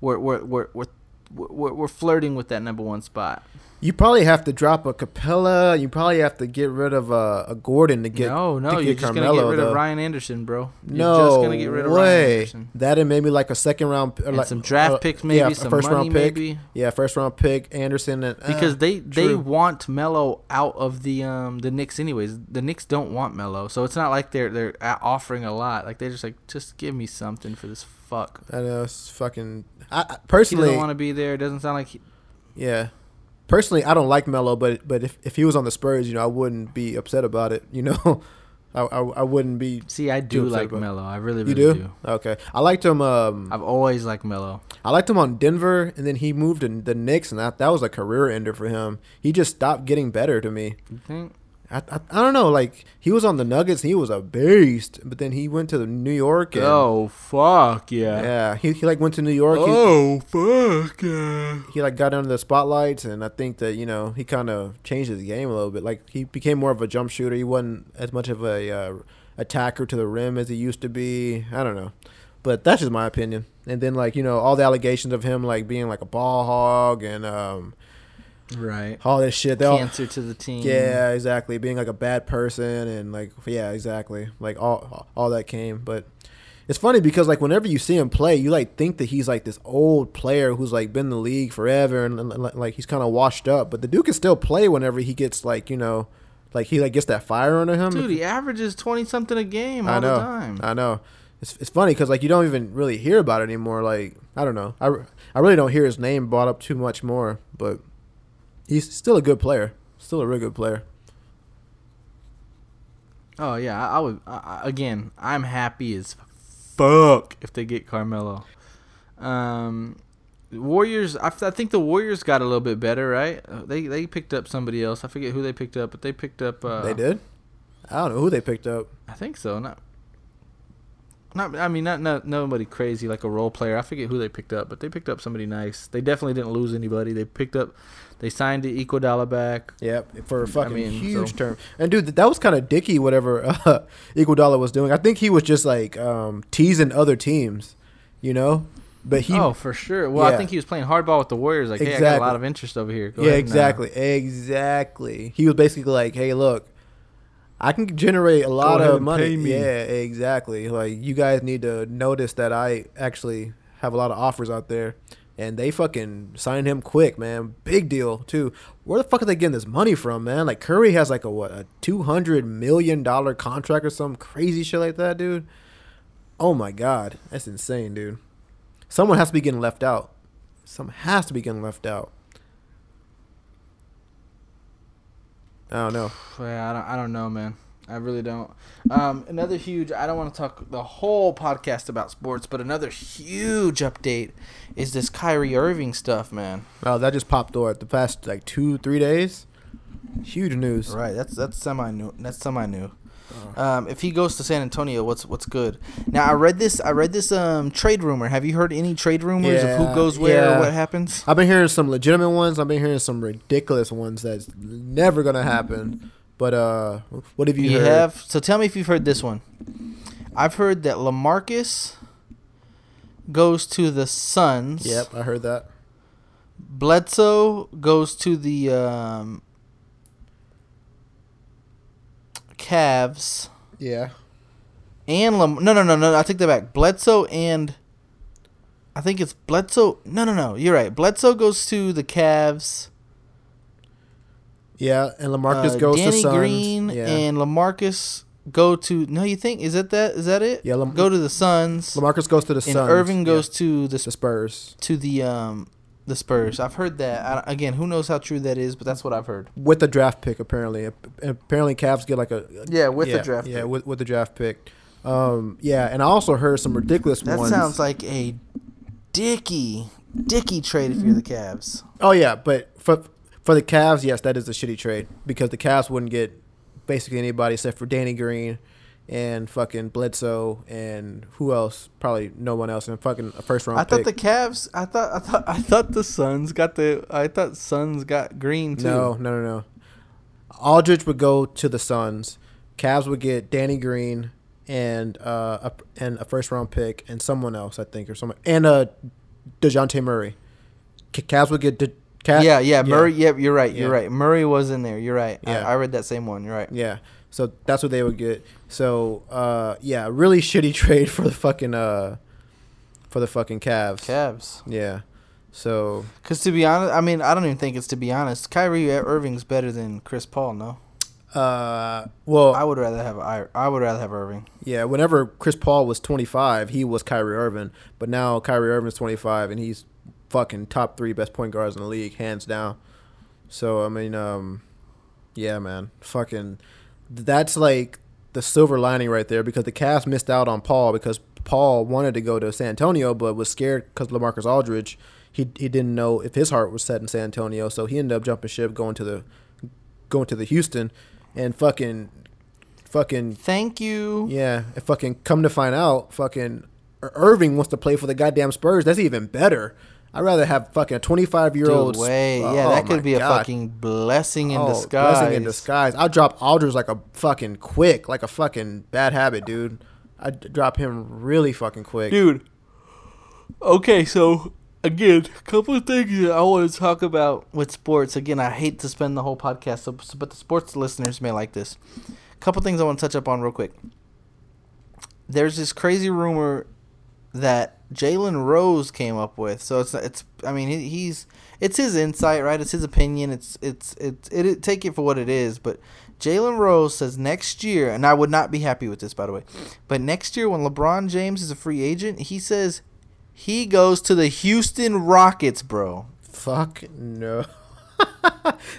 we're we're we're we're, we're, we're flirting with that number one spot. You probably have to drop a Capela. You probably have to get rid of uh, a Gordon to get. no, no, you're just Carmelo, gonna get rid though. of Ryan Anderson, bro. You're No just gonna get rid of Ryan way. Anderson. That and maybe like a second round, or And like some draft uh, picks, maybe yeah, some first money, round pick. maybe. Yeah, first round pick Anderson and uh, Because they they want Melo out of the um the Knicks anyways. The Knicks don't want Melo, so it's not like they're they're offering a lot. Like they're just like, just give me something for this fuck. I know it's fucking. I, I He personally, doesn't want to be there. It doesn't sound like he, yeah. Personally, I don't like Melo, but but if, if he was on the Spurs, you know, I wouldn't be upset about it. You know, I, I, I wouldn't be. See, I do like. Melo. I really, really do? do. Okay, I liked him. Um, I've always liked Melo. I liked him on Denver, and then he moved to the Knicks, and that that was a career ender for him. He just stopped getting better to me. You think? I, I, I don't know. Like he was on the Nuggets, he was a beast, but then he went to the New York. And, Oh fuck yeah! yeah. He, he like went to New York. He, Oh fuck yeah! he like got under the spotlights, and I think that you know he kind of changed his game a little bit. Like he became more of a jump shooter. He wasn't as much of a uh, attacker to the rim as he used to be. I don't know, but that's just my opinion. And then like you know all the allegations of him like being like a ball hog and um Right. all this shit. They all, Cancer to the team. yeah, exactly. Being like a bad person and like yeah, exactly. Like all all that came, but. It's funny because like whenever you see him play, you like think that he's like this old player who's like been in the league forever and, and, like he's kind of washed up. But the dude can still play whenever he gets like you know, like he like gets that fire under him. Dude, he averages twenty something a game I all know, the time. I know. It's it's funny because like you don't even really hear about it anymore. Like I don't know, I, I really don't hear his name brought up too much more. But he's still a good player, still a real good player. Oh yeah, I, I would. I, I- again, I'm happy as fuck if they get Carmelo. Um, Warriors. I think the Warriors got a little bit better, right? Uh, They they picked up somebody else. I forget who they picked up, but they picked up. Uh, they did. I don't know who they picked up. I think so. Not. Not. I mean, not, not nobody crazy like a role player. I forget who they picked up, but they picked up somebody nice. They definitely didn't lose anybody. They picked up. They signed the Iguodala back. Yep, for a fucking mean, huge so- term. And dude, that was kind of dicky. Whatever uh, Iguodala was doing, I think he was just like um, teasing other teams. You know, But he oh, for sure. Well, I think he was playing hardball with the Warriors. Like, hey, I got a lot of interest over here. Go yeah, uh, exactly, exactly. He was basically like, "Hey, look, I can generate a lot of money. pay me." Yeah, exactly. Like you guys need to notice that I actually have a lot of offers out there." And they fucking signed him quick, man. Big deal too. Where the fuck are they getting this money from, man? Like Curry has like a what a two hundred million dollar contract or some crazy shit like that, dude. Oh my god, that's insane, dude. Someone has to be getting left out. Someone has to be getting left out. I don't know. Yeah, I don't, I don't know, man. I really don't. Um, another huge. I don't want to talk the whole podcast about sports, but another huge update is this Kyrie Irving stuff, man. Oh, that just popped over the past like two, three days. Huge news. Right. That's that's semi new. That's semi new. Um, if he goes to San Antonio, what's what's good? Now I read this. I read this um trade rumor. Have you heard any trade rumors of who goes where yeah. or what happens? I've been hearing some legitimate ones. I've been hearing some ridiculous ones that's never gonna happen. But uh, what have you, You heard? have. So tell me if you've heard this one. I've heard that Lamarcus goes to the Suns. Yep, I heard that. Bledsoe goes to the um, Cavs. Yeah. And Lam- no, no, no, no. I take that back. Bledsoe and I think it's Bledsoe. No, no, no. You're right. Bledsoe goes to the Cavs. Yeah, and Lamarcus uh, goes Danny to Suns. Green yeah. and Lamarcus go to. No, you think is that that is that it? Yeah, Lam- go to the Suns. Lamarcus goes to the Suns. and Suns. Irving yeah, goes to the to Spurs to the um the Spurs. I've heard that. I, again, who knows how true that is, but that's what I've heard. with the draft pick. Apparently, apparently Cavs get like a Yeah, with yeah, the draft. Yeah, pick. with with the draft pick. Um, yeah, and I also heard some ridiculous that ones. sounds like a dicky dicky trade if you're the Cavs. Oh yeah, but for for the Cavs, yes, that is a shitty trade because the Cavs wouldn't get basically anybody except for Danny Green and fucking Bledsoe and who else? Probably no one else and fucking a first round I thought the Cavs. I thought. I thought. I thought the Suns got the. I thought Suns got green too. no, no, no, no. Aldridge would go to the Suns. Cavs would get Danny Green and uh a, and a first round pick and someone else I think or someone and uh Dejounte Murray. Cavs would get De, Cav, yeah, yeah, Murray. Yep, you're right. You're Yeah. right. Murray was in there. You're right. Yeah. I, I read that same one. You're right. Yeah. So that's what they would get. So uh yeah, really shitty trade for the fucking uh for the fucking Cavs. Cavs. Yeah. So Because to be honest, I mean, I don't even think it's to be honest. Kyrie Irving's better than Chris Paul. No, uh well I would rather have I. I would rather have Irving. yeah, whenever Chris Paul was 25, he was Kyrie Irving, but now Kyrie Irving's 25 and he's fucking top 3 best point guards in the league hands down. So I mean um yeah, man. Fucking that's like the silver lining right there because the Cavs missed out on Paul because Paul wanted to go to San Antonio but was scared because Lamarcus Aldridge. He he didn't know if his heart was set in San Antonio, so he ended up jumping ship, going to the going to the Houston, and fucking fucking Thank you. yeah, and fucking come to find out, fucking Irving wants to play for the goddamn Spurs. That's even better. I'd rather have fucking a 25 year old. Dude, wait, yeah, oh that could be a fucking blessing in Oh, disguise. Blessing in disguise. I'll drop Aldridge like a fucking quick, like a fucking bad habit, dude. I'd drop him really fucking quick. dude. Okay, so again, a couple of things that I want to talk about with sports. Again, I hate to spend the whole podcast, so, so- but the sports listeners may like this. A couple things I want to touch up on real quick. There's this crazy rumor that Jalen Rose came up with. So it's it's. I mean, he, he's it's his insight, right? It's his opinion. It's it's it's it, it. Take it for what it is, but. Jalen Rose says next year, and I would not be happy with this, by the way, but next year when LeBron James is a free agent, he says he goes to the Houston Rockets, bro. Fuck no.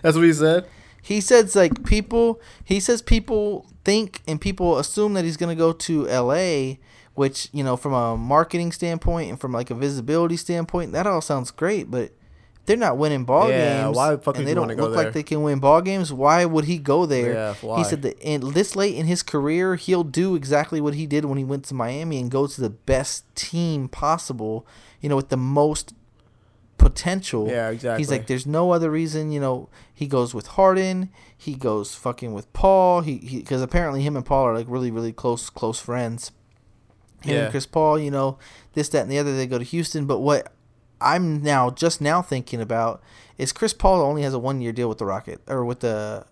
That's what he said. He says like people. He says people think and people assume that he's gonna go to L.A., which you know from a marketing standpoint and from like a visibility standpoint, that all sounds great. But they're not winning ball Yeah, games, why the fuck and they don't look like they can win ball games. Why would he go there? Yeah, why? He said that in this late in his career, he'll do exactly what he did when he went to Miami and go to the best team possible. You know, with the most potential. Yeah, exactly. He's like, there's no other reason. You know, he goes with Harden. He goes fucking with Paul. He because apparently him and Paul are like really really close close friends. Him Yeah. and Chris Paul, you know, this, that, and the other. They go to Houston. But what I'm now just now thinking about is Chris Paul only has a one year deal with the Rocket or with the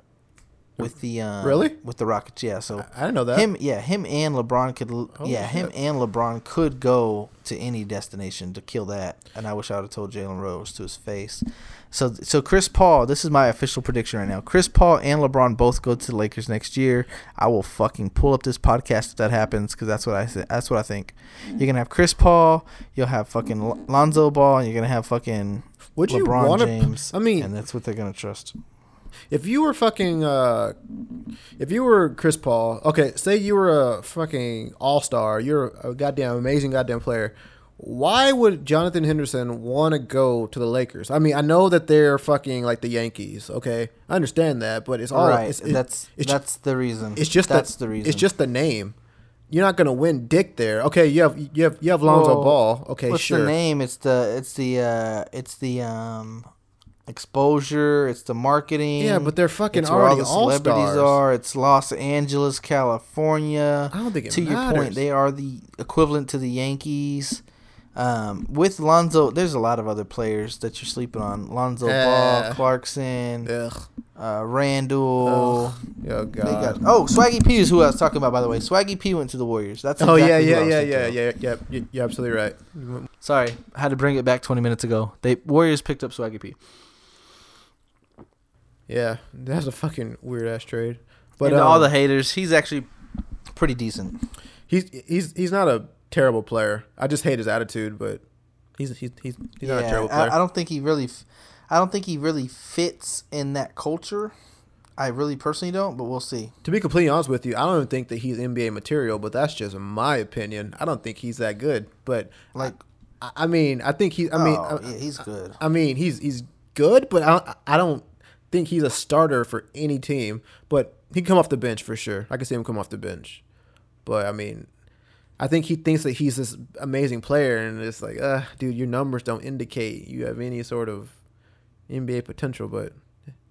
with the um, Really? with the Rockets. Yeah, so I didn't know that. him, yeah, him and LeBron could, Holy yeah, him and LeBron could go to any destination to kill that. And I wish I would have told Jalen Rose to his face. So, so Chris Paul, this is my official prediction right now. Chris Paul and LeBron both go to the Lakers next year. I will fucking pull up this podcast if that happens because that's what I th- that's what I think. You're gonna have Chris Paul, you'll have fucking Lonzo Ball, and you're gonna have fucking Would you LeBron wanna- James. I mean- and that's what they're gonna trust. If you were fucking, uh, if you were Chris Paul, okay, say you were a fucking all star, you're a goddamn amazing goddamn player. Why would Jonathan Henderson want to go to the Lakers? I mean, I know that they're fucking like the Yankees. Okay, I understand that, but it's all right, It's, it- that's it's, that's the reason. it's just that's the, the reason. It's just the name. You're not gonna win dick there. Okay, you have you have you have Lonzo Well, Ball. Okay, What's sure. the name? It's the it's the uh it's the um exposure. It's the marketing. Yeah, but they're fucking it's where all the celebrities all-stars. are. It's Los Angeles, California. I don't think it to your point, they are the equivalent to the Yankees. Um, with Lonzo, there's a lot of other players that you're sleeping on. Lonzo Eh. Ball, Clarkson, Ugh. uh, Randle. Oh God. got, oh, Swaggy P is who I was talking about, by the way. Swaggy P went to the Warriors. That's Oh yeah, exactly yeah, yeah, yeah, yeah, yeah. You- You're absolutely right. Sorry, I had to bring it back 20 minutes ago. They Warriors picked up Swaggy P. Yeah, that's a fucking weird ass trade. But and to all um, the haters, he's actually pretty decent. he's he's he's not a terrible player. I just hate his attitude, but he's he's he's, he's not a terrible player. I, I don't think he really, I don't think he really fits in that culture. I really personally don't, but we'll see. to be completely honest with you, I don't even think that he's NBA material, but that's just my opinion. I don't think he's that good. But Like, I, I mean, I think he. I mean, oh, I, yeah, he's good. I mean, he's he's good, but I don't, I don't think he's a starter for any team. But he can come off the bench for sure. I can see him come off the bench. But I mean, I think he thinks that he's this amazing player, and it's like, uh, dude, your numbers don't indicate you have any sort of NBA potential, but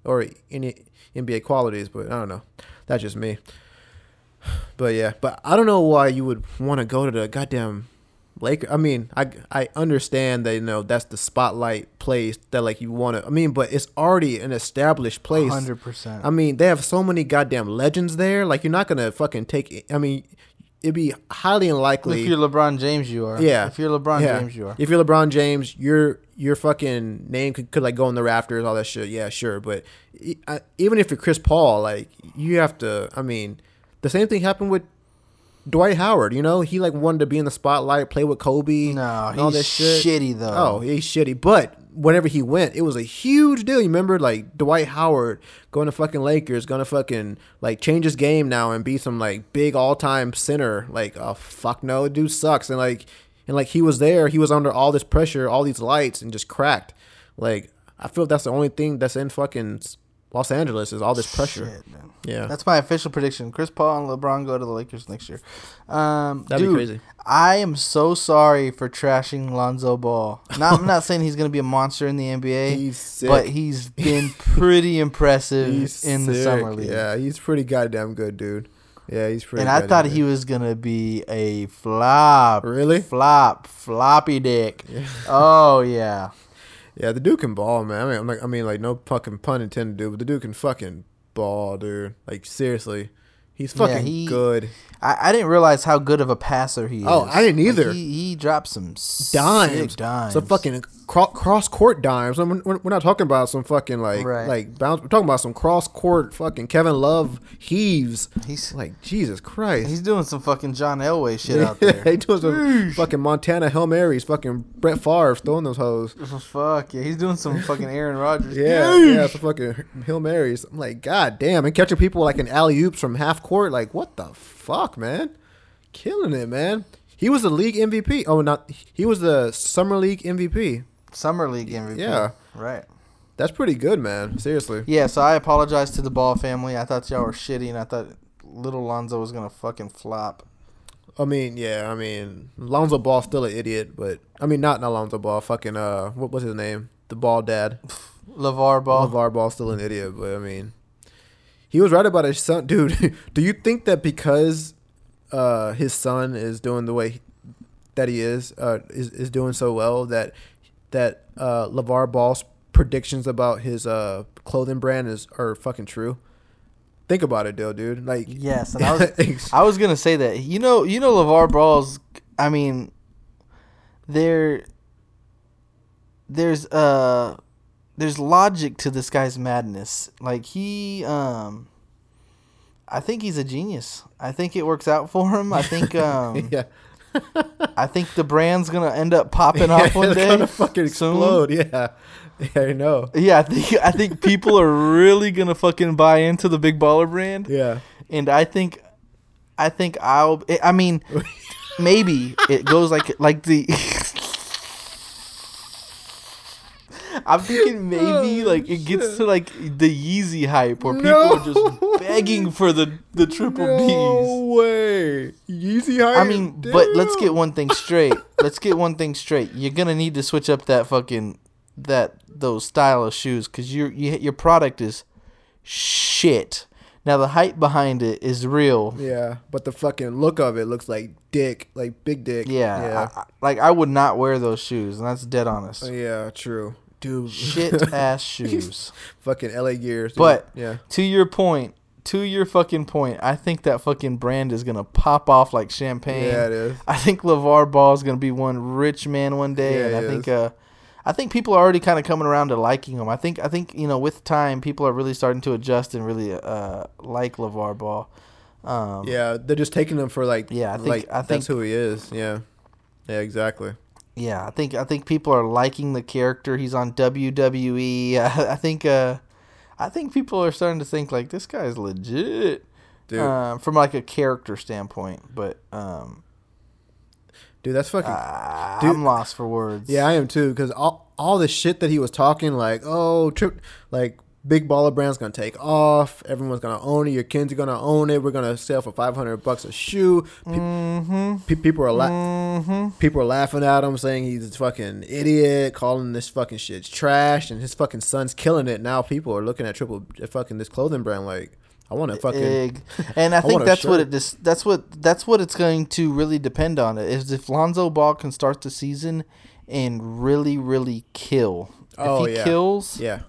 or any NBA qualities. But I don't know. That's just me. But yeah, but I don't know why you would want to go to the goddamn Laker. I mean, I I understand that you know that's the spotlight place that like you want to. I mean, but it's already an established place. Hundred percent. I mean, they have so many goddamn legends there. Like you're not gonna fucking take. I mean, it'd be highly unlikely. If you're LeBron James, you are. Yeah. If you're LeBron Yeah. James, you are. If you're LeBron James, your your fucking name could, could like go in the rafters, all that shit. Yeah, sure. But I- even if you're Chris Paul, like you have to. I mean, the same thing happened with Dwight Howard. You know, he like wanted to be in the spotlight, play with Kobe. No, all this shit. shitty though. Oh, he's shitty. But whenever he went, it was a huge deal. You remember, like Dwight Howard going to fucking Lakers, gonna fucking like change his game now and be some like big all time center. Like, oh fuck no, dude sucks. And like, and like he was there, he was under all this pressure, all these lights, and just cracked. Like, I feel that's the only thing that's in fucking Los Angeles is all this pressure. Shit. Yeah, That's my official prediction. Chris Paul and LeBron go to the Lakers next year. Um, That'd be crazy. I am so sorry for trashing Lonzo Ball. Not, I'm not saying he's going to be a monster in the NBA, He's sick. but he's been pretty impressive he's in the summer league. Yeah, he's pretty goddamn good, dude. Yeah, he's pretty. and I thought he was gonna be a flop. Really? Flop, floppy dick. Oh yeah. Yeah, the dude can ball, man. I mean, I'm like, I mean, like, no fucking pun intended, dude. But the dude can fucking ball, dude. Like, seriously, he's Yeah, fucking he- good. I, I didn't realize how good of a passer he oh, is. Oh, I didn't Like, either. he, he dropped some Dimes, dimes. some fucking cro- cross court dimes. I mean, we're, not talking about some fucking like Right. like bounce. We're talking about some cross court fucking Kevin Love heaves. He's Like Jesus Christ. he's doing some fucking John Elway shit out there. he doing some fucking Montana Hail Marys, fucking Brett Favre throwing those hoes. Fuck yeah, he's doing some fucking Aaron Rodgers. Yeah, yeah, some fucking Hail Marys. I'm like, God damn, and catching people like an alley oops from half court. Like, what the fuck, man? Killing it, man. He was the league MVP. Oh, not he was the summer league MVP. Summer League MVP. Yeah. Right. That's pretty good, man. Seriously. Yeah, so I apologize to the Ball family. I thought y'all were shitty, and I thought little Lonzo was gonna fucking flop. I mean, yeah, I mean, Lonzo Ball's still an idiot, but I mean, not not Lonzo Ball. Fucking uh, what was his name? The Ball Dad. LeVar Ball. LeVar Ball's still an idiot, but I mean, he was right about his son, dude. do you think that because uh his son is doing the way that he is uh, is is doing so well that that uh, Levar Ball's predictions about his uh, clothing brand is are fucking true. Think about it, though, dude. Like, Yes, and I was I was gonna say that. You know, you know, Levar Ball's. I mean, there. There's uh, there's logic to this guy's madness. Like he, um, I think he's a genius. I think it works out for him. I think, um, yeah, I think the brand's gonna end up popping off one it's day. gonna fucking soon. explode. Yeah, yeah, I know. Yeah, I think I think people are really gonna fucking buy into the big baller brand. Yeah, and I think, I think I'll. I mean, maybe it goes like like the. I'm thinking maybe Oh, like it gets to like the Yeezy hype where people No. are just begging for the the triple no B's. way. Yeezy hype. I mean, but let's get one thing straight. let's get one thing straight. You're gonna need to switch up that fucking that those style of shoes because your you, your product is shit. Now the hype behind it is real. Yeah, but the fucking look of it looks like dick, like big dick. Yeah, yeah, I- I- like I would not wear those shoes, and that's dead honest. yeah. True, dude. Shit ass shoes. fucking LA Gears. dude. But yeah, to your point, to your fucking point, I think that fucking brand is gonna pop off like champagne. yeah, it is. I think LeVar Ball is gonna be one rich man one day, Yeah, and I he think uh, I think people are already kind of coming around to liking him. I think I think you know with time people are really starting to adjust and really uh like LeVar Ball. Um, Yeah, they're just taking him for like. Yeah, I think- like, I that's who he is. Yeah, yeah, exactly. Yeah, I think I think people are liking the character. He's on WWE. I think uh, I think people are starting to think like this guy's legit. Dude, Um, from like a character standpoint, but um, dude, that's fucking. I- Dude. I'm lost for words. Yeah, I am too. Because all all the shit that he was talking, like, oh, trip, like big baller brand's gonna take off. Everyone's gonna own it. Your kids are gonna own it. We're gonna sell for five hundred bucks a shoe. Pe- Mm-hmm. pe- people are la- Mm-hmm. people are laughing at him, saying he's a fucking idiot, calling this fucking shit trash, and his fucking son's killing it. Now people are looking at triple at fucking this clothing brand like, I want to fucking. Egg. And I think want that's what it dis- that's what that's what it's going to really depend on. Is if Lonzo Ball can start the season and really really kill. Oh, if he yeah. kills, Yeah,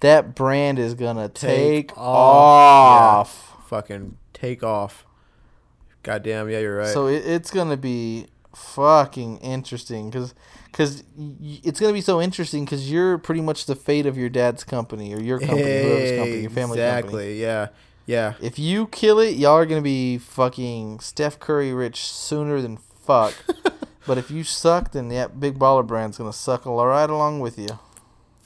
that brand is gonna take, Take off. fucking take off. Goddamn, yeah, you're right. So it, it's gonna be fucking interesting because because it's gonna be so interesting because you're pretty much the fate of your dad's company or your company, whoever's company, your family exactly. company. Yeah, yeah. If you kill it, y'all are gonna be fucking Steph Curry rich sooner than fuck. but if you suck, then that big baller brand's gonna suck all right along with you.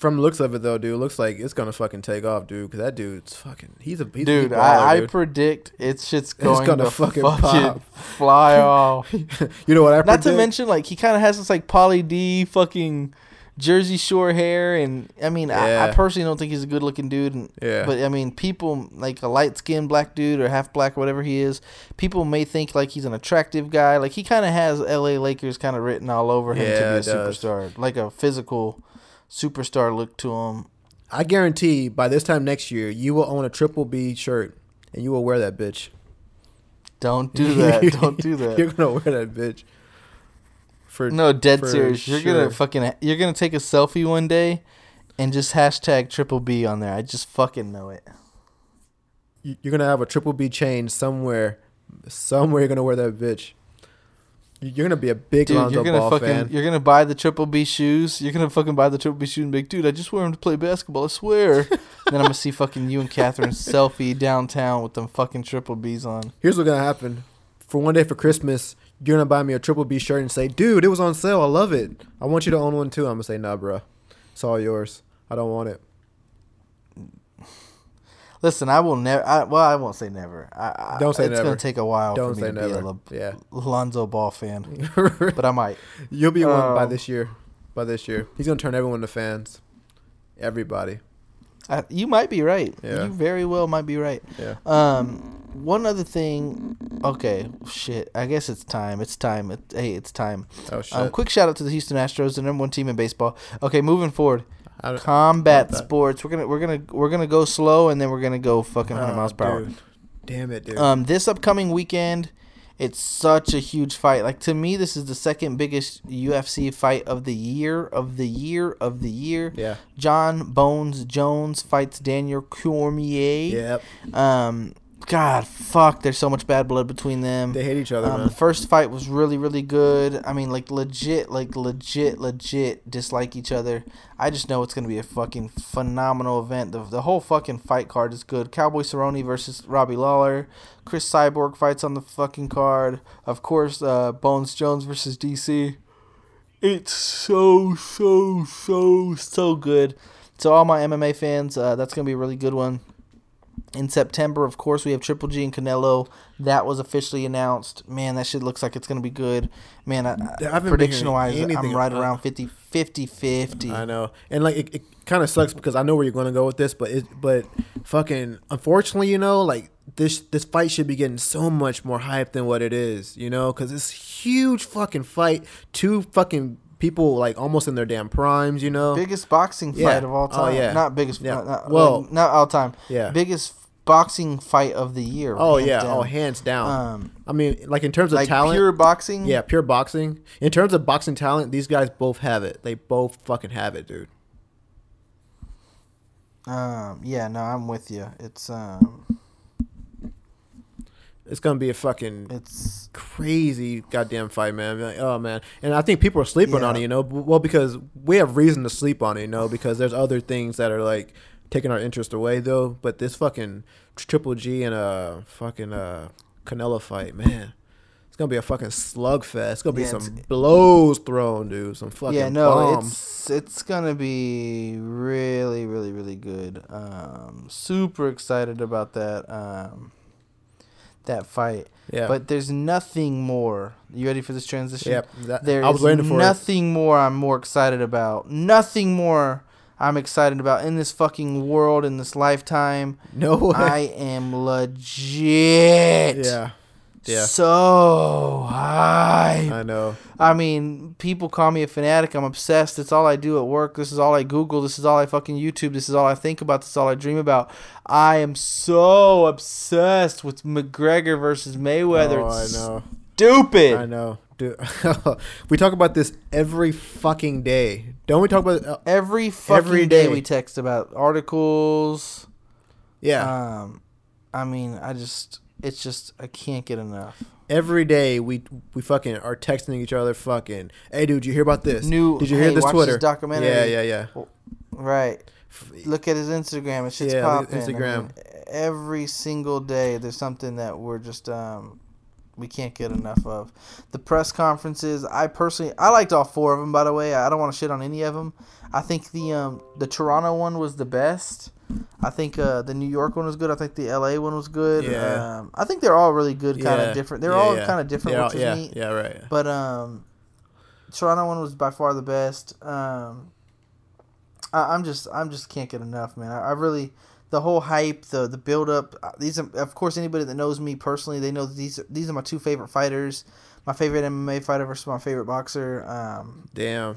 From the looks of it though, dude, looks like it's gonna fucking take off, dude. Because that dude's fucking. He's a he's Dude, big baller, I, I predict it's shit's going gonna to fucking fucking, pop. fly off. you know what I predict. Not predict? to mention, like he kind of has this like Pauly D fucking Jersey Shore hair, and I mean, I, I personally don't think he's a good looking dude. And, Yeah. But I mean, people like a light skinned black dude or half black, whatever he is. People may think like he's an attractive guy. Like he kind of has L.A. Lakers kind of written all over him Yeah, to be a does. superstar, like a physical superstar look to him. I guarantee by this time next year, you will own a triple B shirt and you will wear that bitch. Don't do that. don't do that. You're gonna wear that bitch. For No, dead for serious. You're sure. gonna fucking you're gonna take a selfie one day and just hashtag triple B on there. I just fucking know it. You- You're gonna have a triple B chain somewhere. Somewhere you're gonna wear that bitch. You- You're gonna be a big Dude, Lonzo you're gonna Ball fucking fan. you're gonna buy the triple B shoes. You're gonna fucking buy the triple B shoes and be like, dude, I just wear them to play basketball. I swear. then I'm gonna see fucking you and Catherine selfie downtown with them fucking triple Bs on. Here's what's gonna happen. For one day for Christmas, you're gonna buy me a triple B shirt and say, "Dude, it was on sale. I love it. I want you to own one too." I'm gonna say, "Nah, bro. It's all yours. I don't want it." Listen, I will never. I, well, I won't say never. I, Don't say it's never. gonna take a while Don't for me to be a never. Lo- Yeah. Lonzo Ball fan, but I might. You'll be one by Um, this year. By this year, he's gonna turn everyone to fans. Everybody. I, you might be right. Yeah. You very well might be right. Yeah. Um, one other thing. Okay, shit. I guess it's time. It's time. It, hey, it's time. Oh shit. Um, quick shout out to the Houston Astros, the number one team in baseball. Okay, moving forward. Combat sports. We're gonna we're gonna we're gonna go slow, and then we're gonna go fucking 100 Oh, miles per hour. Damn it, dude. Um, this upcoming weekend, It's such a huge fight. Like to me, this is the second biggest UFC fight of the year, of the year, of the year. Yeah. John Bones Jones fights Daniel Cormier. Yep. Um, God, fuck. There's so much bad blood between them. They hate each other, Um, man. the first fight was really, really good. I mean, like legit, like legit, legit dislike each other. I just know it's gonna be a fucking phenomenal event. The, the whole fucking fight card is good. Cowboy Cerrone versus Robbie Lawler. Cris Cyborg fights on the fucking card. Of course, uh, Bones Jones versus DC. It's so, so, so, so good. So all my MMA fans, uh, that's gonna be a really good one. In September, of course, we have Triple G and Canelo. That was officially announced. Man, that shit looks like it's going to be good. Man, I, I prediction wise, I'm right around 50 50 50. I know, and like it, it kind of sucks because I know where you're going to go with this, but it, but fucking, unfortunately, you know, like this this fight should be getting so much more hype than what it is, you know, because it's huge fucking fight, two fucking people like almost in their damn primes, you know. Biggest boxing fight Yeah. of all Oh, time. yeah. Not biggest. Yeah. Not, not, Well- like, not all time. Yeah. Biggest boxing fight of the year. oh yeah, down. oh hands down. Um, I mean, like in terms of like talent, pure boxing. yeah, pure boxing. In terms of boxing talent, these guys both have it. They both fucking have it, dude. Um. Yeah. No, I'm with you. It's um. It's gonna be a fucking It's crazy goddamn fight, man. Like, oh man, and I think people are sleeping on it, you know. Well, because we have reason to sleep on it, you know, because there's other things that are like taking our interest away, though. But this fucking Triple G and a fucking uh Canelo fight, man, it's gonna be a fucking slugfest. It's gonna be Yeah, some blows thrown, dude. Some fucking yeah. No, bombs. it's it's gonna be really, really, really good. Um. Super excited about that. Um. That fight. yeah. But there's nothing more. You ready for this transition? Yep, that- There I was is waiting for it. nothing more I'm more excited about. Nothing more I'm excited about in this fucking world in this lifetime. no way. I am legit. yeah, yeah. So high. I know. I mean, people call me a fanatic. I'm obsessed. It's all I do at work. This is all I Google. This is all I fucking YouTube. This is all I think about. This is all I dream about. I am so obsessed with McGregor versus Mayweather. Oh, I It's know. Stupid. I know, dude. we talk about this every fucking day. Don't we talk about? Uh, Every fucking Every day. day. we text about articles. yeah. Um, I mean, I just, it's just, I can't get enough. every day we we fucking are texting each other. Fucking, hey, dude, you hear about this? New- Did you hey, hear this Twitter this documentary. Yeah, yeah, yeah. Right. Look at his Instagram. It's shit's Yeah, popping. I Instagram. mean, every single day, there's something that we're just um, we can't get enough of. The press conferences. I personally, I liked all four of them. By the way, I don't want to shit on any of them. I think the um, the Toronto one was the best. I think uh, the New York one was good. I think the LA one was good. Yeah. Um, I think they're all really good, kind of yeah. different. They're yeah, all yeah. kind of different, Yeah, which is yeah, neat. yeah, right. But um, Toronto one was by far the best. Um, I, I'm just I'm just can't get enough, man. I, I really the whole hype, the the build up. uh, These are, of course anybody that knows me personally, they know these these are my two favorite fighters. My favorite MMA fighter versus my favorite boxer. Um, Damn,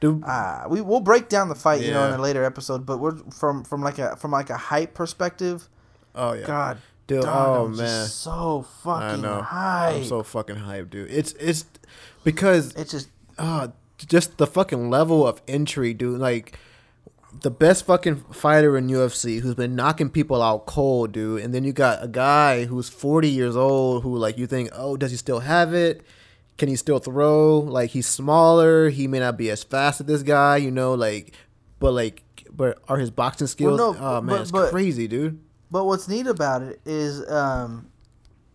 dude. uh, we we'll break down the fight, you know, in a later episode. But we're from from like a from like a hype perspective. Oh yeah, God, dude. oh I'm man, so I fucking know. hype. I'm so fucking hyped, dude. It's it's because it's just uh, just the fucking level of intrigue, dude. Like the best fucking fighter in UFC who's been knocking people out cold, dude. And then you got a guy who's 40 years old who, like, you think, oh, does he still have it? Can he still throw? Like, he's smaller. He may not be as fast as this guy, you know, like, but, like, but are his boxing skills? no, oh, man, but- it's but- crazy, dude. But what's neat about it is um,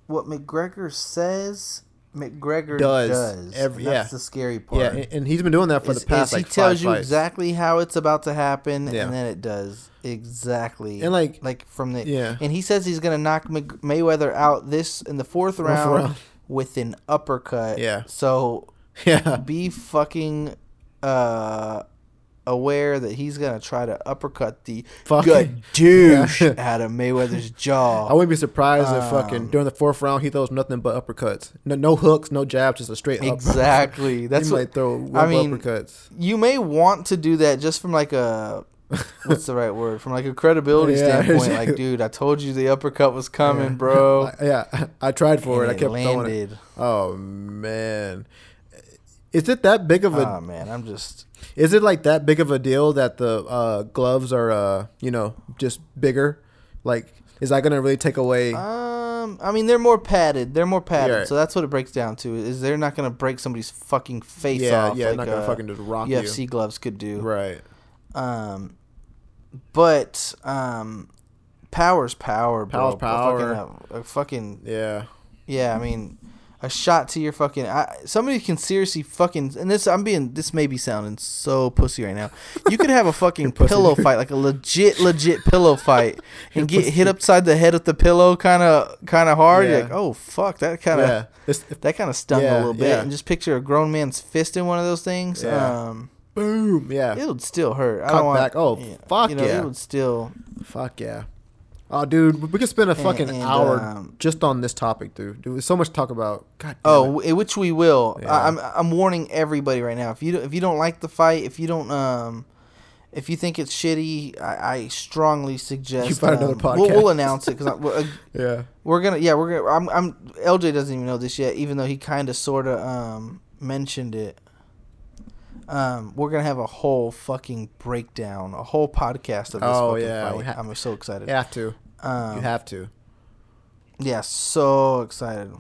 what McGregor says, McGregor Does. does. Every- And that's yeah. the scary part. Yeah, and, and he's been doing that for is, the past, like, he tells you fights. exactly how it's about to happen, Yeah. and then it does exactly. And, like- like from the Yeah. and he says he's gonna knock Mc, Mayweather out this in the fourth round, round. with an uppercut. Yeah. So Yeah. be fucking uh aware that he's gonna try to uppercut the Fucking- douche Yeah. out of Mayweather's jaw. I wouldn't be surprised if fucking Um, during the fourth round he throws nothing but uppercuts. No, no hooks, no jabs, just a straight. Exactly. That's he what throw I mean, uppercuts. you may want to do that just from like a what's the right word? From like a credibility Yeah, standpoint, like, dude, I told you the uppercut was coming, bro. I- yeah, I tried for And it. I kept throwing it. landed. Oh man, is it that big of a? Oh man, I'm just Is it like that big of a deal that the uh, gloves are, uh, you know, just bigger? Like, is that gonna really take away? um I mean they're more padded. They're more padded. Yeah. So that's what it breaks down to. Is they're not gonna break somebody's fucking face yeah, off yeah, like not gonna uh, fucking just rock you. UFC you. gloves could do. Right. Um but um power's power, bro. Power's power. A fucking, a, a fucking Yeah. Yeah, I mean, a shot to your fucking. I, somebody can seriously fucking. And this, I'm being. This may be sounding so pussy right now. You could have a fucking pillow fight, like a legit, legit pillow fight, and get hit upside the head with the pillow, kind of, kind of hard. You're Yeah. like, oh fuck, that kind of, Yeah. That kind of stung Yeah, a little bit. yeah. And just picture a grown man's fist in one of those things. Yeah. Um, boom. Yeah. it would still hurt. I don't want. back. Oh, fuck you know, yeah. It would still. Fuck yeah. Oh, dude, we could spend a fucking and, hour um, just on this topic, dude. Dude, there's so much to talk about. God. Damn Oh, it. which we will. Yeah. I, I'm I'm warning everybody right now. If you don't- if you don't like the fight, if you don't um, if you think it's shitty, I, I strongly suggest You find another um, We'll, we'll announce it because uh, yeah. we're gonna yeah we're gonna I'm I'm LJ doesn't even know this yet, even though he kind of sort of um mentioned it. Um, we're gonna have a whole fucking breakdown, a whole podcast of this Oh, fucking yeah, fight. ha- I'm so excited. You have to. um, You have to. yeah, so excited.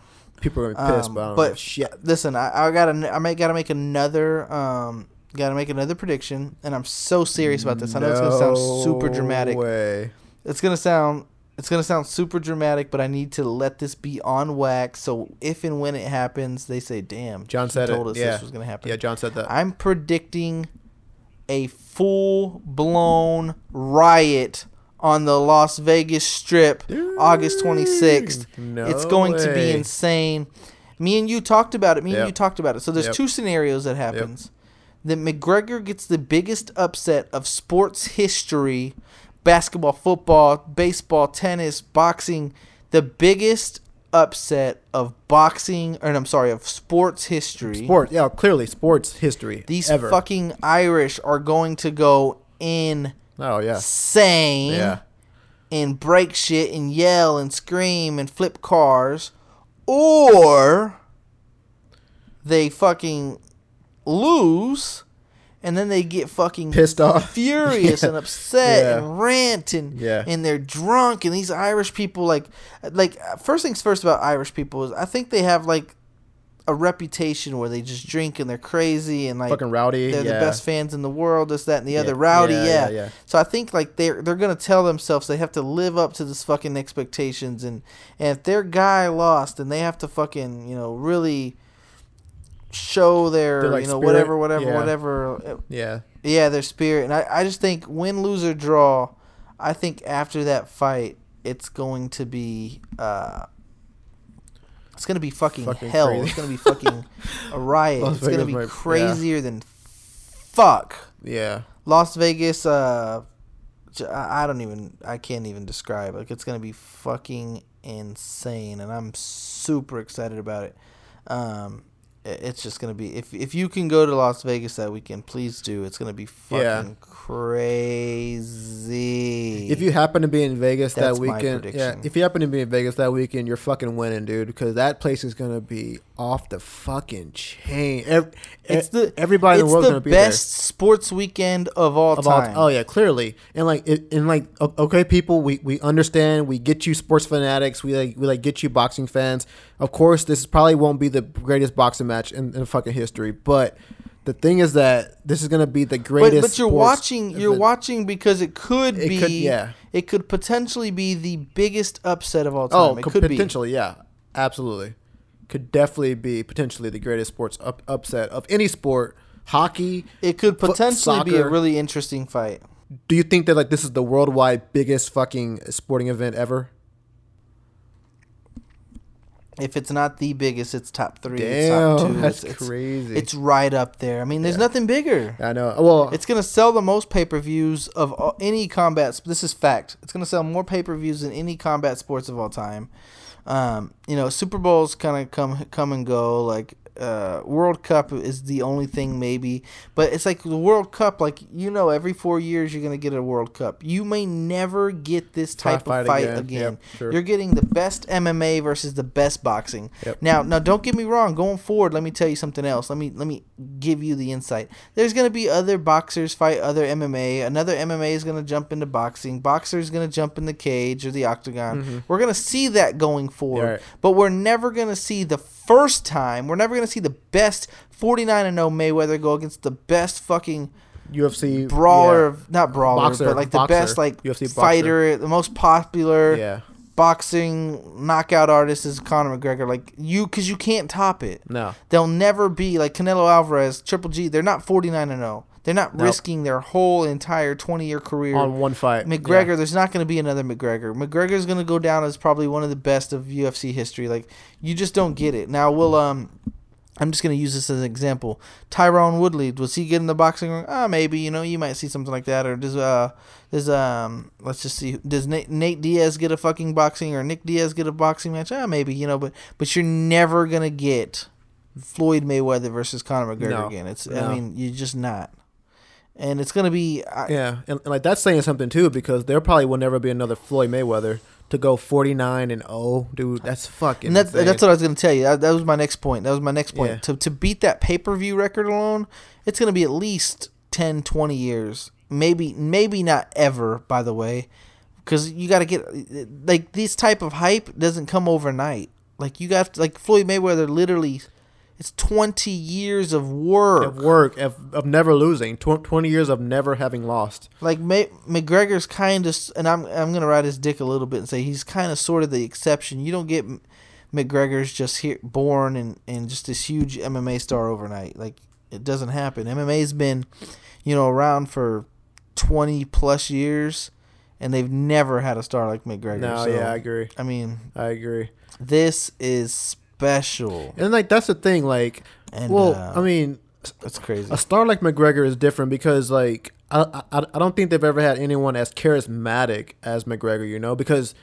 People are gonna be pissed, Um, but I don't but shit. listen, I, I gotta I may gotta make another um gotta make another prediction, and I'm so serious about this. I know it's gonna sound super dramatic. Way. It's gonna sound it's gonna sound super dramatic, but I need to let this be on wax. So if and when it happens, they say, "Damn, John said it. told us yeah. this was gonna happen." Yeah, John said that. I'm predicting a full blown riot on the Las Vegas Strip, August 26th. No it's going to be insane. Me and you talked about it. Me and you talked about it. So there's Yep. two scenarios that happens. That McGregor gets the biggest upset of sports history, basketball, football, baseball, tennis, boxing, the biggest upset of boxing or I'm sorry, of sports history. Sport, yeah, clearly sports history. These ever. fucking Irish are going to go in. Oh yeah, yeah. and break shit and yell and scream and flip cars, or they fucking lose and then they get fucking Pissed off. furious Yeah. and upset Yeah. and rant and Yeah. and they're drunk and these Irish people like like first things first about Irish people is I think they have like a reputation where they just drink and they're crazy and like Fucking rowdy. they're yeah. the best fans in the world, this, that, and the other. Rowdy, yeah. So I think like they're they're gonna tell themselves they have to live up to this fucking expectations, and and if their guy lost, then they have to fucking you know really show their Their, like, you know spirit, whatever whatever yeah. whatever Yeah. yeah their spirit, and I I just think win lose or draw, I think after that fight it's going to be. uh it's gonna be fucking, Fucking hell. crazy. It's gonna be fucking a riot. Las it's gonna be might- yeah. crazier than fuck. Yeah. Las Vegas, uh, i don't even, I can't even describe. Like, it's gonna be fucking insane, and I'm super excited about it. Um, it's just gonna be if if you can go to Las Vegas that weekend, please do. It's gonna be fucking Yeah. Crazy. If you happen to be in Vegas That's that weekend, yeah. If you happen to be in Vegas that weekend, you're fucking winning, dude. Because that place is gonna be off the fucking chain. Ev- it's the everybody in the world's the gonna be the best sports weekend of all there. Of all- time. oh yeah, clearly, and like, it, and like, okay, people, we, we understand. We get you, sports fanatics. We like, we like get you, boxing fans. Of course, this probably won't be the greatest boxing match in, in fucking history, but the thing is that this is gonna be the greatest. but you're sports watching you're event. watching because it could It be could- yeah. it could potentially be the biggest upset of all Oh, time. it could could be. potentially, yeah, absolutely. Could definitely be potentially the greatest sports up, upset of any sport. Hockey. It could Foot- potentially be a really interesting fight. Do you think that like this is the worldwide biggest fucking sporting event ever? If it's not the biggest, it's top three. Damn, it's top two. that's it's, it's- crazy. It's right up there. I mean, there's nothing bigger. I know. Well, It's gonna sell the most pay per views of all, any combat. This is fact. It's gonna sell more pay per views than any combat sports of all time. Um, you know, Super Bowls kind of come come and go. Like uh, World Cup is the only thing maybe, but it's like the World Cup. Like you know, every four years you're gonna get a World Cup. You may never get this type Fight of fight again. again. Yep, sure. You're getting the best MMA versus the best boxing. Yep. Now, now don't get me wrong. Going forward, let me tell you something else. Let me let me give you the insight. There's gonna be other boxers fight other MMA. Another MMA is gonna jump into boxing. Boxer is gonna jump in the cage or the octagon. We're gonna see that going forward, Mm-hmm. right. but we're never gonna see the first time. We're never gonna see the best 49 and 0 Mayweather go against the best fucking UFC brawler, yeah. of not brawler, Boxer, but like the boxer, best like UFC boxer. fighter, the most popular Yeah. boxing knockout artist is Conor McGregor. Like you, because you can't top it. No. They'll never be like Canelo Alvarez, Triple G. They're not 49 and 0. They're not Nope. risking their whole entire 20 year career On one fight. McGregor, Yeah. there's not going to be another McGregor. McGregor's going to go down as probably one of the best of UFC history. Like you just don't get it. Now we'll um I'm just going to use this as an example. Tyron Woodley, was he get in the boxing ring? Ah, maybe, you know, you might see something like that or does uh does um let's just see does Nate, Nate Diaz get a fucking boxing or Nick Diaz get a boxing match? Ah, maybe, you know, but but you're never going to get Floyd Mayweather versus Conor McGregor No. again. It's No. I mean, you're just not. And it's going to be I, Yeah, and, and like that's saying something too because there probably will never be another Floyd Mayweather to go 49 and 0, dude. That's fucking. And that's that's what I was gonna tell you. That, that was my next point. That was my next point. Yeah. To to beat that pay per view record alone, it's gonna be at least 10, 20 years. Maybe maybe not ever. By the way, because you got to get like this type of hype doesn't come overnight. Like you got like Floyd Mayweather literally, it's twenty years of work. of work of, of never losing. Tw- 20 years of never having lost. Like McGregor's kind of, and I'm I'm gonna ride his dick a little bit and say he's kind of sort of the exception. You don't get McGregor's just here born and and just this huge MMA star overnight. Like it doesn't happen. MMA's been, you know, around for twenty plus years, and they've never had a star like McGregor. No, so, yeah, I agree. I mean, I agree. this is special, And like that's the thing. Like, and well, uh, I mean, that's crazy. a star like McGregor is different because like I, I I don't think they've ever had anyone as charismatic as McGregor. You know, because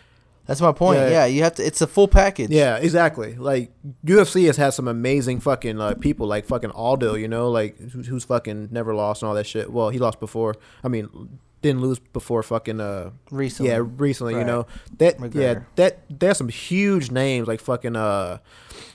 That's my point. Yeah. Yeah, you have to. It's a full package. Yeah, exactly. Like UFC has had some amazing fucking uh, people, like fucking Aldo, you know, like who's, who's fucking never lost and all that shit. Well, he lost before. I mean, didn't lose before fucking uh Recently. yeah recently. You know that yeah that there's some huge names like fucking uh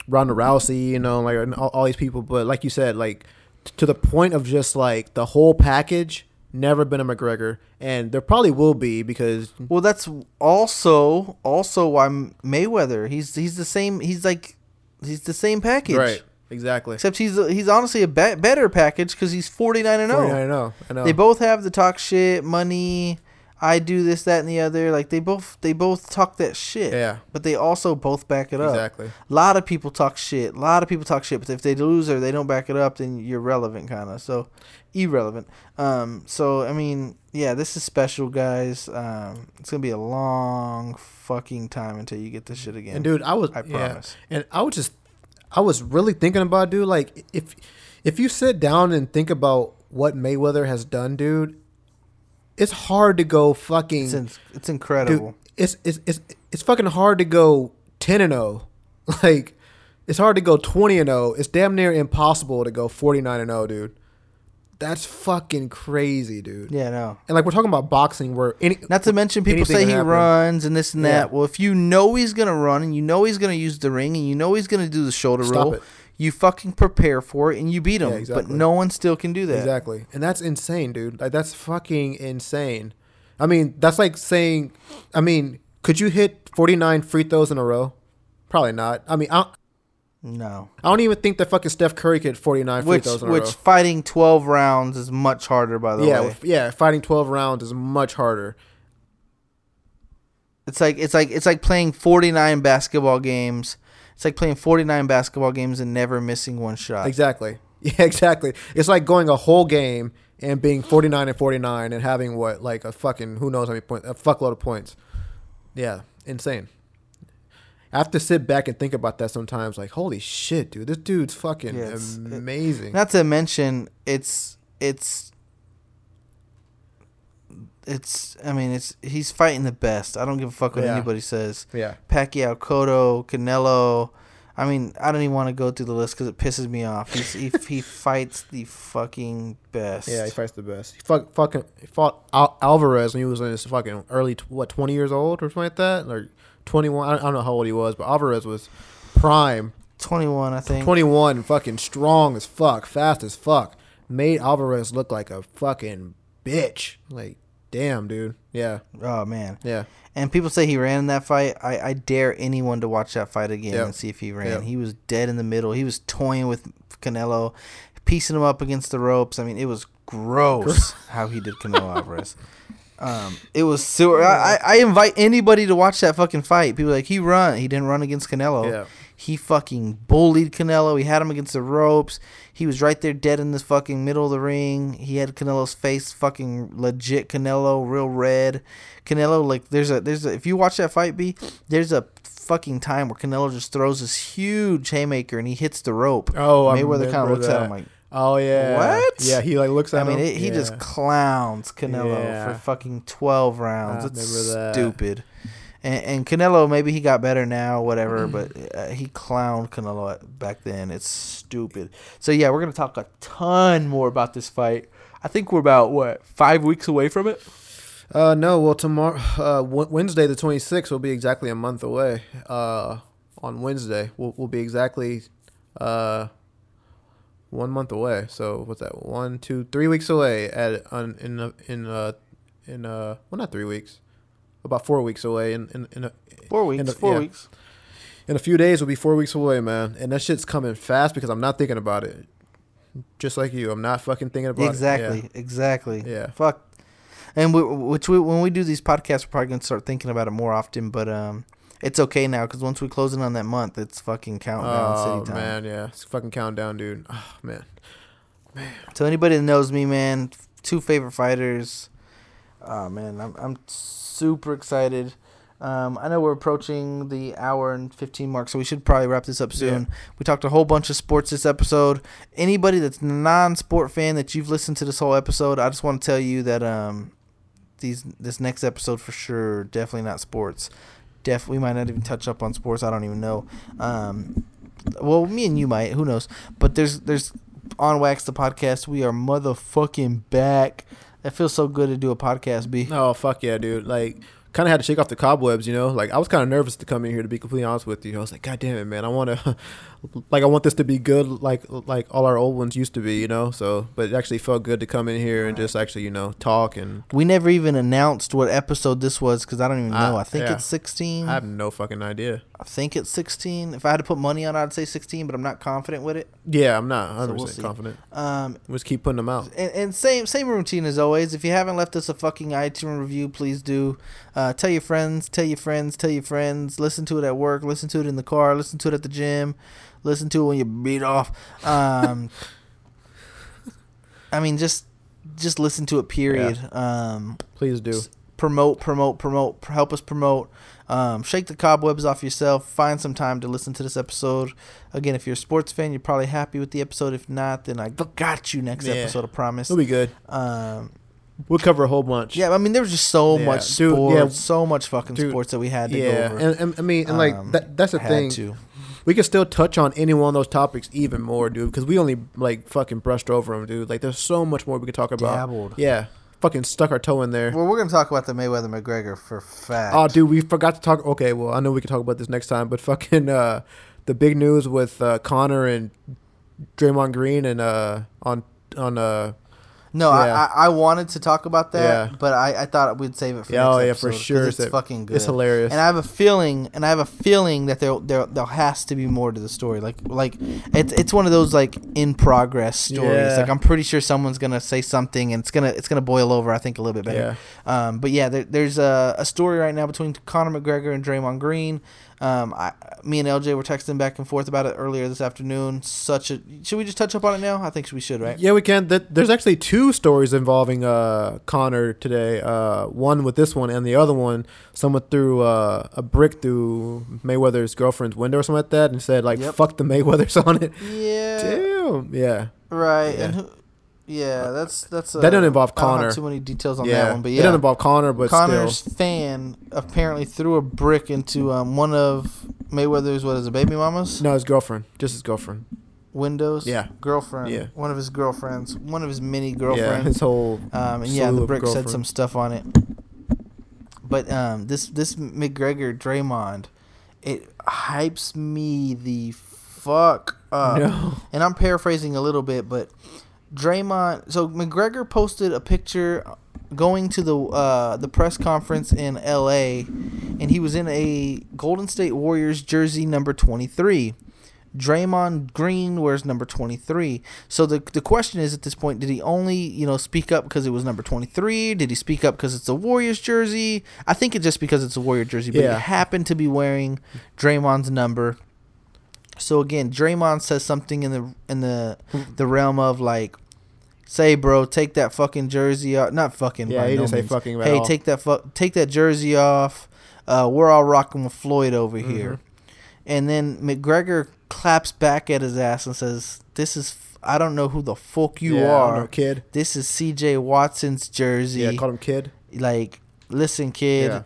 Ronda Rousey, you know, like and all, all these people. But like you said, like t- to the point of just like the whole package. Never been a McGregor, and there probably will be because Well, that's also also why Mayweather. He's he's the same. He's like he's the same package. right, exactly. Except he's he's honestly a be- better package because he's forty nine and 49, I zero. know, I know. They both have the talk shit, money. I do this, that, and the other. Like they both they both talk that shit. Yeah. But they also both back it up. Exactly. A lot of people talk shit. A lot of people talk shit. But if they lose or they don't back it up, then you're relevant, kind of. So irrelevant. Um. So I mean, yeah, this is special, guys. Um. It's gonna be a long fucking time until you get this shit again. And dude, I was I yeah. promise. And I was just I was really thinking about dude, like if if you sit down and think about what Mayweather has done, dude, it's hard to go fucking It's in, it's dude, incredible. it's, it's it's it's fucking hard to go 10 and 0. Like it's hard to go 20 and 0. It's damn near impossible to go 49 and 0, dude. That's fucking crazy, dude. Yeah. No. And like we're talking about boxing where any Not to mention people say he happen. runs and this and that. Yeah. Well, if you know he's gonna run and you know he's gonna use the ring and you know he's gonna do the shoulder Stop roll, it. you fucking prepare for it and you beat him. Yeah, But no one still can do that. Exactly. And that's insane, dude. Like that's fucking insane. I mean, that's like saying I mean, could you hit 49 free throws in a row? Probably not. I mean, I No. I don't even think that fucking Steph Curry could hit 49 free Which throws in which fighting twelve rounds is much harder by the Yeah, way. yeah, fighting 12 rounds is much harder. It's like it's like it's like playing forty nine basketball games. It's like playing forty nine basketball games and never missing one shot. Exactly. Yeah, exactly. It's like going a whole game and being 49 and 49 and having what like a fucking who knows how many points, a fuckload of points. Yeah, insane. I have to sit back and think about that sometimes. Like, holy shit, dude, this dude's fucking Yeah, it's- it- amazing. Not to mention it's it's it's I mean it's he's fighting the best. I don't give a fuck what Yeah. anybody says. yeah, Pacquiao, Cotto, Canelo. I mean, I don't even want to go through the list because it pisses me off. He's, he he fights the fucking best. Yeah, he fights the best. He fuck, fucking he fought Al- Alvarez when he was in his fucking early, what, 20 years old or something like that? Or 21. I don't, know how old he was, but Alvarez was prime. twenty one, I think. 21, fucking strong as fuck, fast as fuck. Made Alvarez look like a fucking bitch. Like, damn, dude. Yeah, Oh man. yeah. And people say he ran in that fight. I, I dare anyone to watch that fight again Yep. and see if he ran. Yep. He was dead in the middle. He was toying with Canelo, piecing him up against the ropes. I mean, it was gross how he did Canelo Alvarez. Um, it was super. I, I invite anybody to watch that fucking fight. People are like he run. He didn't run against Canelo. Yeah. He fucking bullied Canelo. He had him against the ropes. He was right there dead in this fucking middle of the ring. He had Canelo's face fucking legit Canelo, real red. Canelo like there's a there's a if you watch that fight B, there's a fucking time where Canelo just throws this huge haymaker and he hits the rope. Oh, Mayweather kind of looks at him like Oh, yeah. What? Yeah, he like looks at I mean, him. it, he just clowns Canelo Yeah. for fucking twelve rounds. I it's remember that. stupid. And, and Canelo, maybe he got better now, whatever. but uh, he clowned Canelo back then. It's stupid. So yeah, we're gonna talk a ton more about this fight. I think we're about what five weeks away from it. Uh, no, well, tomorrow, uh, Wed- Wednesday the 26th will be exactly a month away. Uh, on Wednesday, we'll, we'll be exactly, uh, one month away. So what's that? One, two, three weeks away at on in uh, in uh in uh well not three weeks, about four weeks away. In in in a, Four weeks. in a- four yeah. weeks. in a few days we'll be four weeks away, man. And that shit's coming fast because I'm not thinking about it. Just like you, I'm not fucking thinking about Exactly. it. Exactly. Exactly. Yeah. Fuck. And we, which we, when we do these podcasts, we're probably gonna start thinking about it more often. But um, it's okay now because once we close in on that month, it's fucking countdown Oh city time. man, yeah, it's fucking countdown, dude. Oh man. man. So anybody that knows me, man, two favorite fighters. Oh man, I'm I'm super excited. Um, I know we're approaching the hour and 15 mark, so we should probably wrap this up soon. We talked a whole bunch of sports this episode. Anybody that's non-sport fan that you've listened to this whole episode, I just want to tell you that um, these this next episode for sure, definitely not sports. Def, we might not even touch up on sports. I don't even know. Um, well, me and you might. Who knows? But there's there's on wax the podcast. We are motherfucking back. It feels so good to do a podcast. B. Oh fuck yeah, dude! Like, kind of had to shake off the cobwebs, you know. Like, I was kind of nervous to come in here to be completely honest with you. I was like, God damn it, man! I want to, like, I want this to be good, like like all our old ones used to be, you know. So, but it actually felt good to come in here and just actually, you know, talk. And We never even announced what episode this was because I don't even know. Ah, I think yeah. it's 16. I have no fucking idea. I think it's 16. If I had to put money on it, I'd say 16, but I'm not confident with it. Yeah, I'm not 100 we'll percent see. confident. Um, We'll just keep putting them out. and, and same same routine as always. If you haven't left us a fucking iTunes review, please do. Uh, tell your friends, tell your friends, tell your friends. Listen to it at work. Listen to it in the car. Listen to it at the gym. Listen to it when you beat off. Um, I mean, just just listen to it. Period. Um, Please do. promote, promote, promote. Help us promote. Um, shake the cobwebs off yourself. Find some time to listen to this episode. Again, if you're a sports fan, you're probably happy with the episode. If not, then I got you next Yeah. episode. I promise. It'll be good. Um, We'll cover a whole bunch. yeah, I mean, there was just so Yeah, much dude, sports, yeah. so much fucking Dude, sports that we had to yeah, go over. and, and I mean, and like Um, that, that's the had thing. to. We can still touch on any one of those topics even more, dude, because we only like fucking brushed over them, dude. Like, there's so much more we could talk about. Dabbled. Yeah, fucking stuck our toe in there. Well, we're gonna talk about the Mayweather McGregor for fact. Oh, dude, we forgot to talk. Okay, well, I know we can talk about this next time, but fucking uh, the big news with uh, Conor and Draymond Green and uh, on on uh, No, Yeah. I, I I wanted to talk about that, Yeah. but I, I thought we'd save it for Yeah, oh, yeah, for sure. It's fucking good. it's hilarious. And I have a feeling, and I have a feeling that there there there has to be more to the story. Like like it's it's one of those like in progress stories. Yeah. Like I'm pretty sure someone's gonna say something, and it's gonna it's gonna boil over. I think a little bit better. Um, but yeah, there, there's a, a story right now between Conor McGregor and Draymond Green. Um, I, me and LJ were texting back and forth about it earlier this afternoon. Such a should we just touch up on it now? I think we should, right? Yeah, we can. Th- There's actually two stories involving uh, Conor today. Uh, one with this one, and the other one, someone threw uh, a brick through Mayweather's girlfriend's window or something like that, and said like Yep. "fuck the Mayweathers" on it. Yeah. Damn. Yeah. Right, Yeah. and who, yeah, that's that's. A, That doesn't involve don't have Conor. too many details on yeah. that one, but yeah, It yeah, doesn't involve Conor, but Conor's still. fan apparently threw a brick into um, one of Mayweather's what is it? Baby mama's No, his girlfriend, just his girlfriend. windows. Yeah. girlfriend. Yeah. one of his girlfriends. One of his many Yeah, girlfriends. his whole. Um, and yeah, the brick said some stuff on it. But um, this this McGregor Draymond, it hypes me the fuck up. No. And I'm paraphrasing a little bit, but Draymond. So McGregor posted a picture going to the uh, the press conference in L.A. and he was in a Golden State Warriors jersey number 23. Draymond Green wears number 23. So the the question is at this point, did he only, you know, speak up because it was number 23? Did he speak up because it's a Warriors jersey? I think it's just because it's a Warrior jersey, but Yeah. he happened to be wearing Draymond's number. So again, Draymond says something in the in the the realm of like, "Say, bro, take that fucking jersey off." Not fucking. Yeah, he no didn't say fucking at Hey, all. take that fu- take that jersey off. Uh, we're all rocking with Floyd over Mm-hmm. here. And then McGregor claps back at his ass and says, "This is f- I don't know who the fuck you Yeah, are. know, kid. This is C.J. Watson's jersey. Yeah, called him kid. like, listen, kid, Yeah.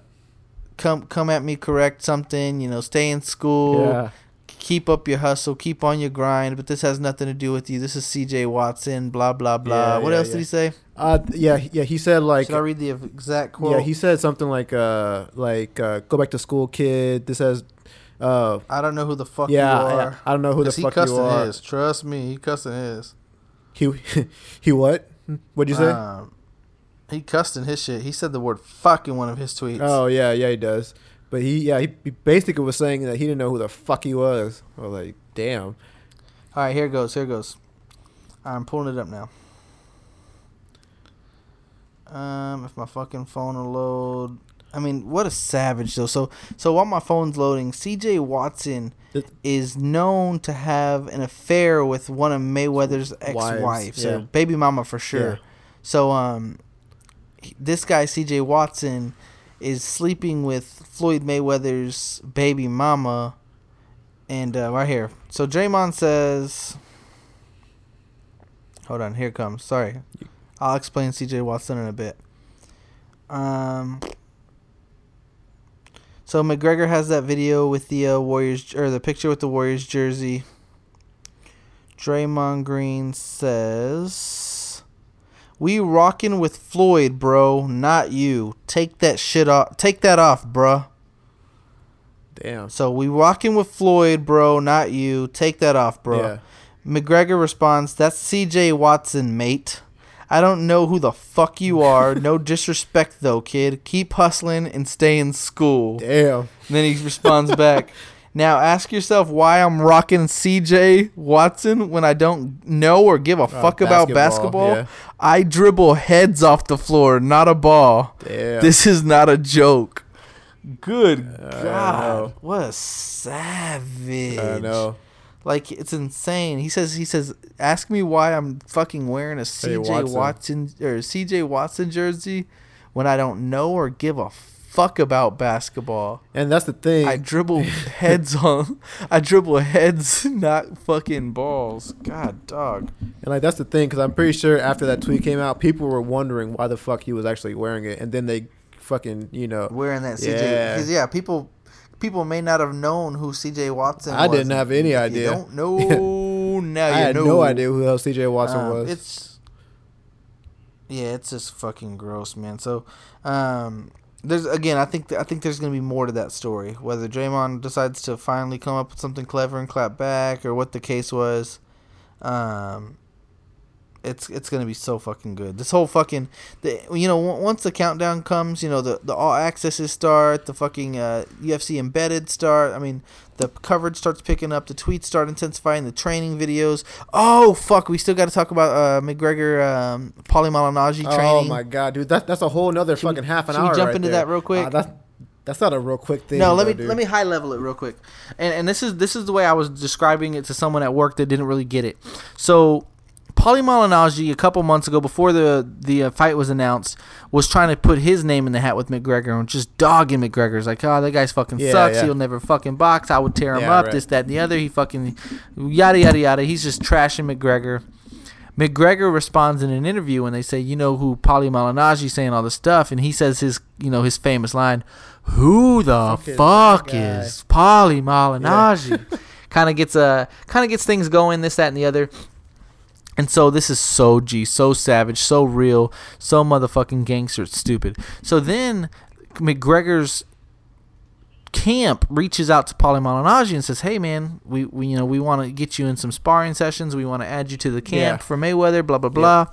come come at me, correct something. You know, stay in school." Yeah. Keep up your hustle, keep on your grind, but this has nothing to do with you. This is CJ Watson, blah blah blah. Yeah, what yeah, else yeah. did he say? Uh, yeah, yeah. He said like. Should I read the exact quote? Yeah, he said something like uh like uh go back to school, kid. This has uh I don't know who the fuck yeah, you I, are. I don't know who the fuck cussing you are. his. Trust me, he cussing his. He he what? What'd you say? Um, he cussed in his shit. He said the word "fuck" in one of his tweets. oh yeah, yeah, he does. But he yeah he, basically was saying that he didn't know who the fuck he was. I was like, damn. All right, here goes. Here goes. I'm pulling it up now. Um, if my fucking phone will load. I mean, what a savage though. So, so while my phone's loading, C.J. Watson is known to have an affair with one of Mayweather's ex-wives, yeah. or baby mama for sure. Yeah. So, um, this guy C.J. Watson is sleeping with Floyd Mayweather's baby mama, and uh, right here. So Draymond says, "Hold on, here comes. Sorry, I'll explain C.J. Watson in a bit." Um. So McGregor has that video with the uh, Warriors or the picture with the Warriors jersey. Draymond Green says, "We rocking with Floyd, bro, not you. Take that shit off. Take that off, bruh." Damn. So we rocking with Floyd, bro, not you. Take that off, bro. Yeah. McGregor responds, "That's C.J. Watson, mate. I don't know who the fuck you are. No disrespect though, kid. Keep hustling and stay in school." Damn. And then he responds back, Now ask yourself why I'm rocking CJ Watson when I don't know or give a fuck about Uh, basketball, basketball. yeah. I dribble heads off the floor, not a ball. Damn. This is not a joke. Good I God. What a savage. I know. Like it's insane. He says he says ask me why I'm fucking wearing a CJ Watson. Watson. or CJ Watson jersey when I don't know or give a fuck about basketball. And that's the thing. I dribble heads on I dribble heads not fucking balls. God dog. And like that's the thing, because I'm pretty sure after that tweet came out, people were wondering why the fuck he was actually wearing it, and then they fucking you know. Wearing that CJ Yeah. because yeah, people people may not have known who CJ Watson I was. didn't have any If you idea. don't know now I you had know. no idea who the hell C.J. Watson Um, was. It's yeah, it's just fucking gross, man. So, um, there's again, I think I think there's gonna be more to that story. Whether Draymond decides to finally come up with something clever and clap back, or what the case was, um, it's it's gonna be so fucking good. This whole fucking, the you know, on- once the countdown comes, you know, the the all accesses start, the fucking uh, UFC embedded start. I mean, the coverage starts picking up, the tweets start intensifying, the training videos. Oh fuck, we still got to talk about uh, McGregor, um, Paulie Malignaggi oh my god, dude, that, that's a whole nother Should we- fucking half an hour. should we jump right into there. that real quick? Uh, that's that's not a real quick thing. No, let though, me dude. let me high level it real quick, and and this is this is the way I was describing it to someone at work that didn't really get it. So, Paulie Malignaggi a couple months ago, before the the uh, fight was announced, was trying to put his name in the hat with McGregor and just dogging McGregor's like, oh, that guy's fucking Yeah, sucks. yeah. He'll never fucking box. I would tear him Yeah, up. right. This, that, and the other. He fucking yada yada yada. He's just trashing McGregor. McGregor responds in an interview when they say, "You know who Paulie Malignaggi saying all this stuff," and he says his, you know, his famous line, "Who the Fuck is fuck is Paulie Malignaggi?" kind of gets uh, kind of gets things going, this, that, and the other. And so this is so G, so savage, so real, so motherfucking gangster. It's stupid. So then McGregor's camp reaches out to Paulie Malignaggi and says, "Hey man, we, we you know we want to get you in some sparring sessions. We want to add you to the camp Yeah. for Mayweather. Blah blah blah."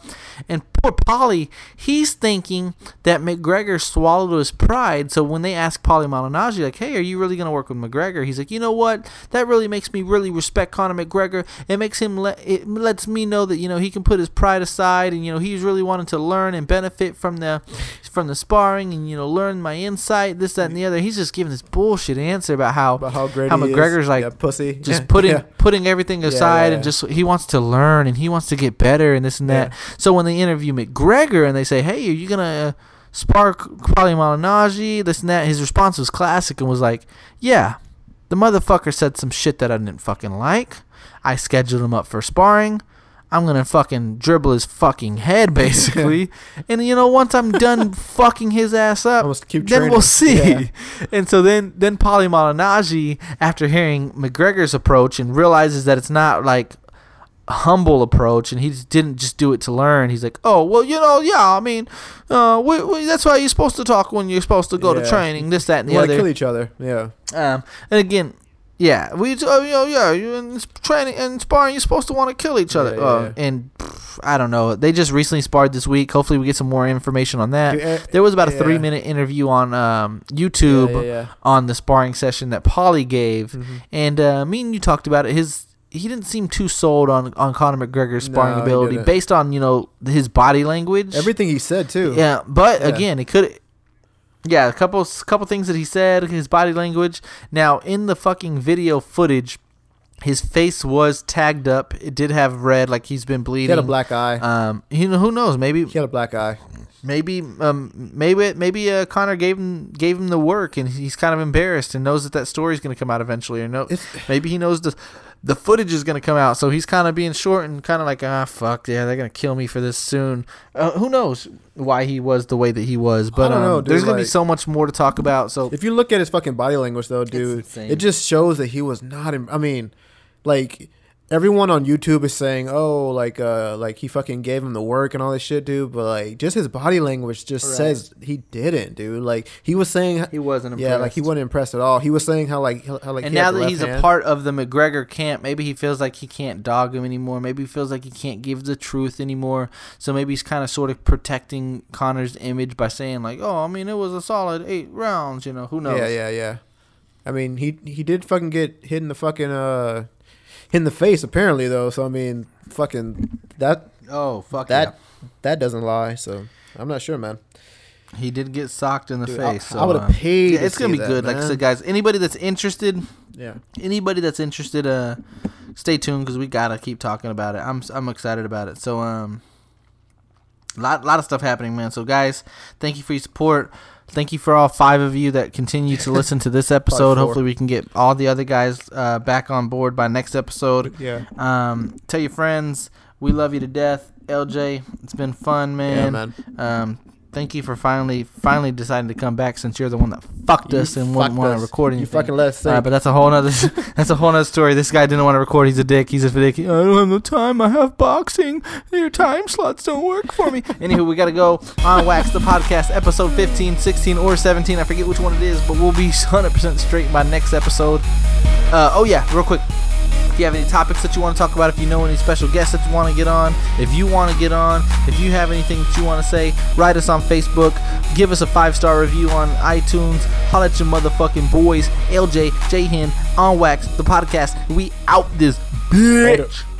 And poor Paulie, he's thinking that McGregor swallowed his pride. So when they ask Paulie Malignaggi, like, "Hey, are you really gonna work with McGregor?" He's like, "You know what? That really makes me really respect Conor McGregor. It makes him let it lets me know that you know he can put his pride aside and you know he's really wanting to learn and benefit from the from the sparring and you know learn my insight, this that and the other." He's just giving this bullshit answer about how About how great how he is. McGregor's like yeah, pussy. just putting Yeah. putting everything aside and just he wants to learn and he wants to get better and this and that. So when they interview McGregor and they say, "Hey, are you gonna uh, spark Paulie Malignaggi?" This and that, his response was classic and was like, "Yeah, the motherfucker said some shit that I didn't fucking like. I scheduled him up for sparring." I'm gonna fucking dribble his fucking head, basically, and you know, once I'm done fucking his ass up, then we'll see. Yeah. And so then, then Paulie Malignaggi, after hearing McGregor's approach and realizes that it's not like a humble approach, and he just didn't just do it to learn. He's like, oh well, you know, yeah, I mean, uh, we, we, that's why you're supposed to talk when you're supposed to go to training, this, that, and the other. kill each other. Yeah. Um, and again, yeah, we, uh, you know, yeah, you in training and sparring, you're supposed to want to kill each other. Yeah, uh, yeah, yeah. And pff, I don't know. They just recently sparred this week. Hopefully, we get some more information on that. Dude, There was about a yeah. three minute interview on um, YouTube Yeah, yeah, yeah. on the sparring session that Paulie gave, Mhm. and uh, me and you talked about it. His he didn't seem too sold on on Conor McGregor's sparring No, ability based on you know his body language. Everything he said too. Yeah, but Yeah. again, it could. Yeah, a couple couple things that he said, his body language. Now in the fucking video footage, his face was tagged up. It did have red, like he's been bleeding. He had a black eye. Um, you know who knows? Maybe he had a black eye. maybe um maybe maybe uh, Conor gave him gave him the work and he's kind of embarrassed and knows that that story's going to come out eventually or no It's- maybe he knows the the footage is going to come out so he's kind of being short and kind of like ah fuck yeah they're going to kill me for this soon uh, who knows why he was the way that he was but don't um, know, dude, there's going to be so much more to talk about so If you look at his fucking body language, though, dude, it just shows that he was not. In, I mean, like everyone on YouTube is saying, "Oh, like, uh, like he fucking gave him the work and all this shit, dude." But like, just his body language just Right. says he didn't, dude. Like he was saying, he wasn't yeah, like he impressed. wasn't impressed at all. He was saying how like how, like and now that he's a part of the McGregor camp, maybe he feels like he can't dog him anymore. Maybe he feels like he can't give the truth anymore. So maybe he's kind of sort of protecting Conor's image by saying like, "Oh, I mean, it was a solid eight rounds." You know, who knows? Yeah, yeah, yeah. I mean, he he did fucking get hit in the fucking uh, in the face apparently though. So I mean, fucking that Oh, fuck that that doesn't lie. So I'm not sure, man. He did get socked in the Dude, I- face. I so, would've uh, paid yeah, to it's gonna be that, good. Like I man. said, guys, anybody that's interested, Yeah. anybody that's interested, uh, stay tuned because we gotta keep talking about it. I'm I'm excited about it. So um, lot lot of stuff happening, man. So guys, thank you for your support. Thank you for all five of you that continue to listen to this episode. Hopefully, we can get all the other guys uh, back on board by next episode. Yeah. Um, tell your friends we love you to death. LJ, it's been fun, man. Yeah, man. Um, thank you for finally finally deciding to come back since you're the one that fucked You us and wouldn't want to record You fucking let us Uh, think. but that's a whole nother that's a whole nother story. This guy didn't want to record. He's a dick. He's a dick. I don't have no time. I have boxing. Your time slots don't work for me. Anywho, we got to go on Wax the podcast, episode 15, 16, or 17. I forget which one it is, but we'll be 100% straight by next episode. Uh, oh, yeah, real quick. If you have any topics that you want to talk about, if you know any special guests that you want to get on, if you want to get on, if you have anything that you want to say, write us on Facebook, give us a five star review on iTunes, holla at your motherfucking boys, LJ, J Hen, on Wax, the podcast. We out this bitch. Later.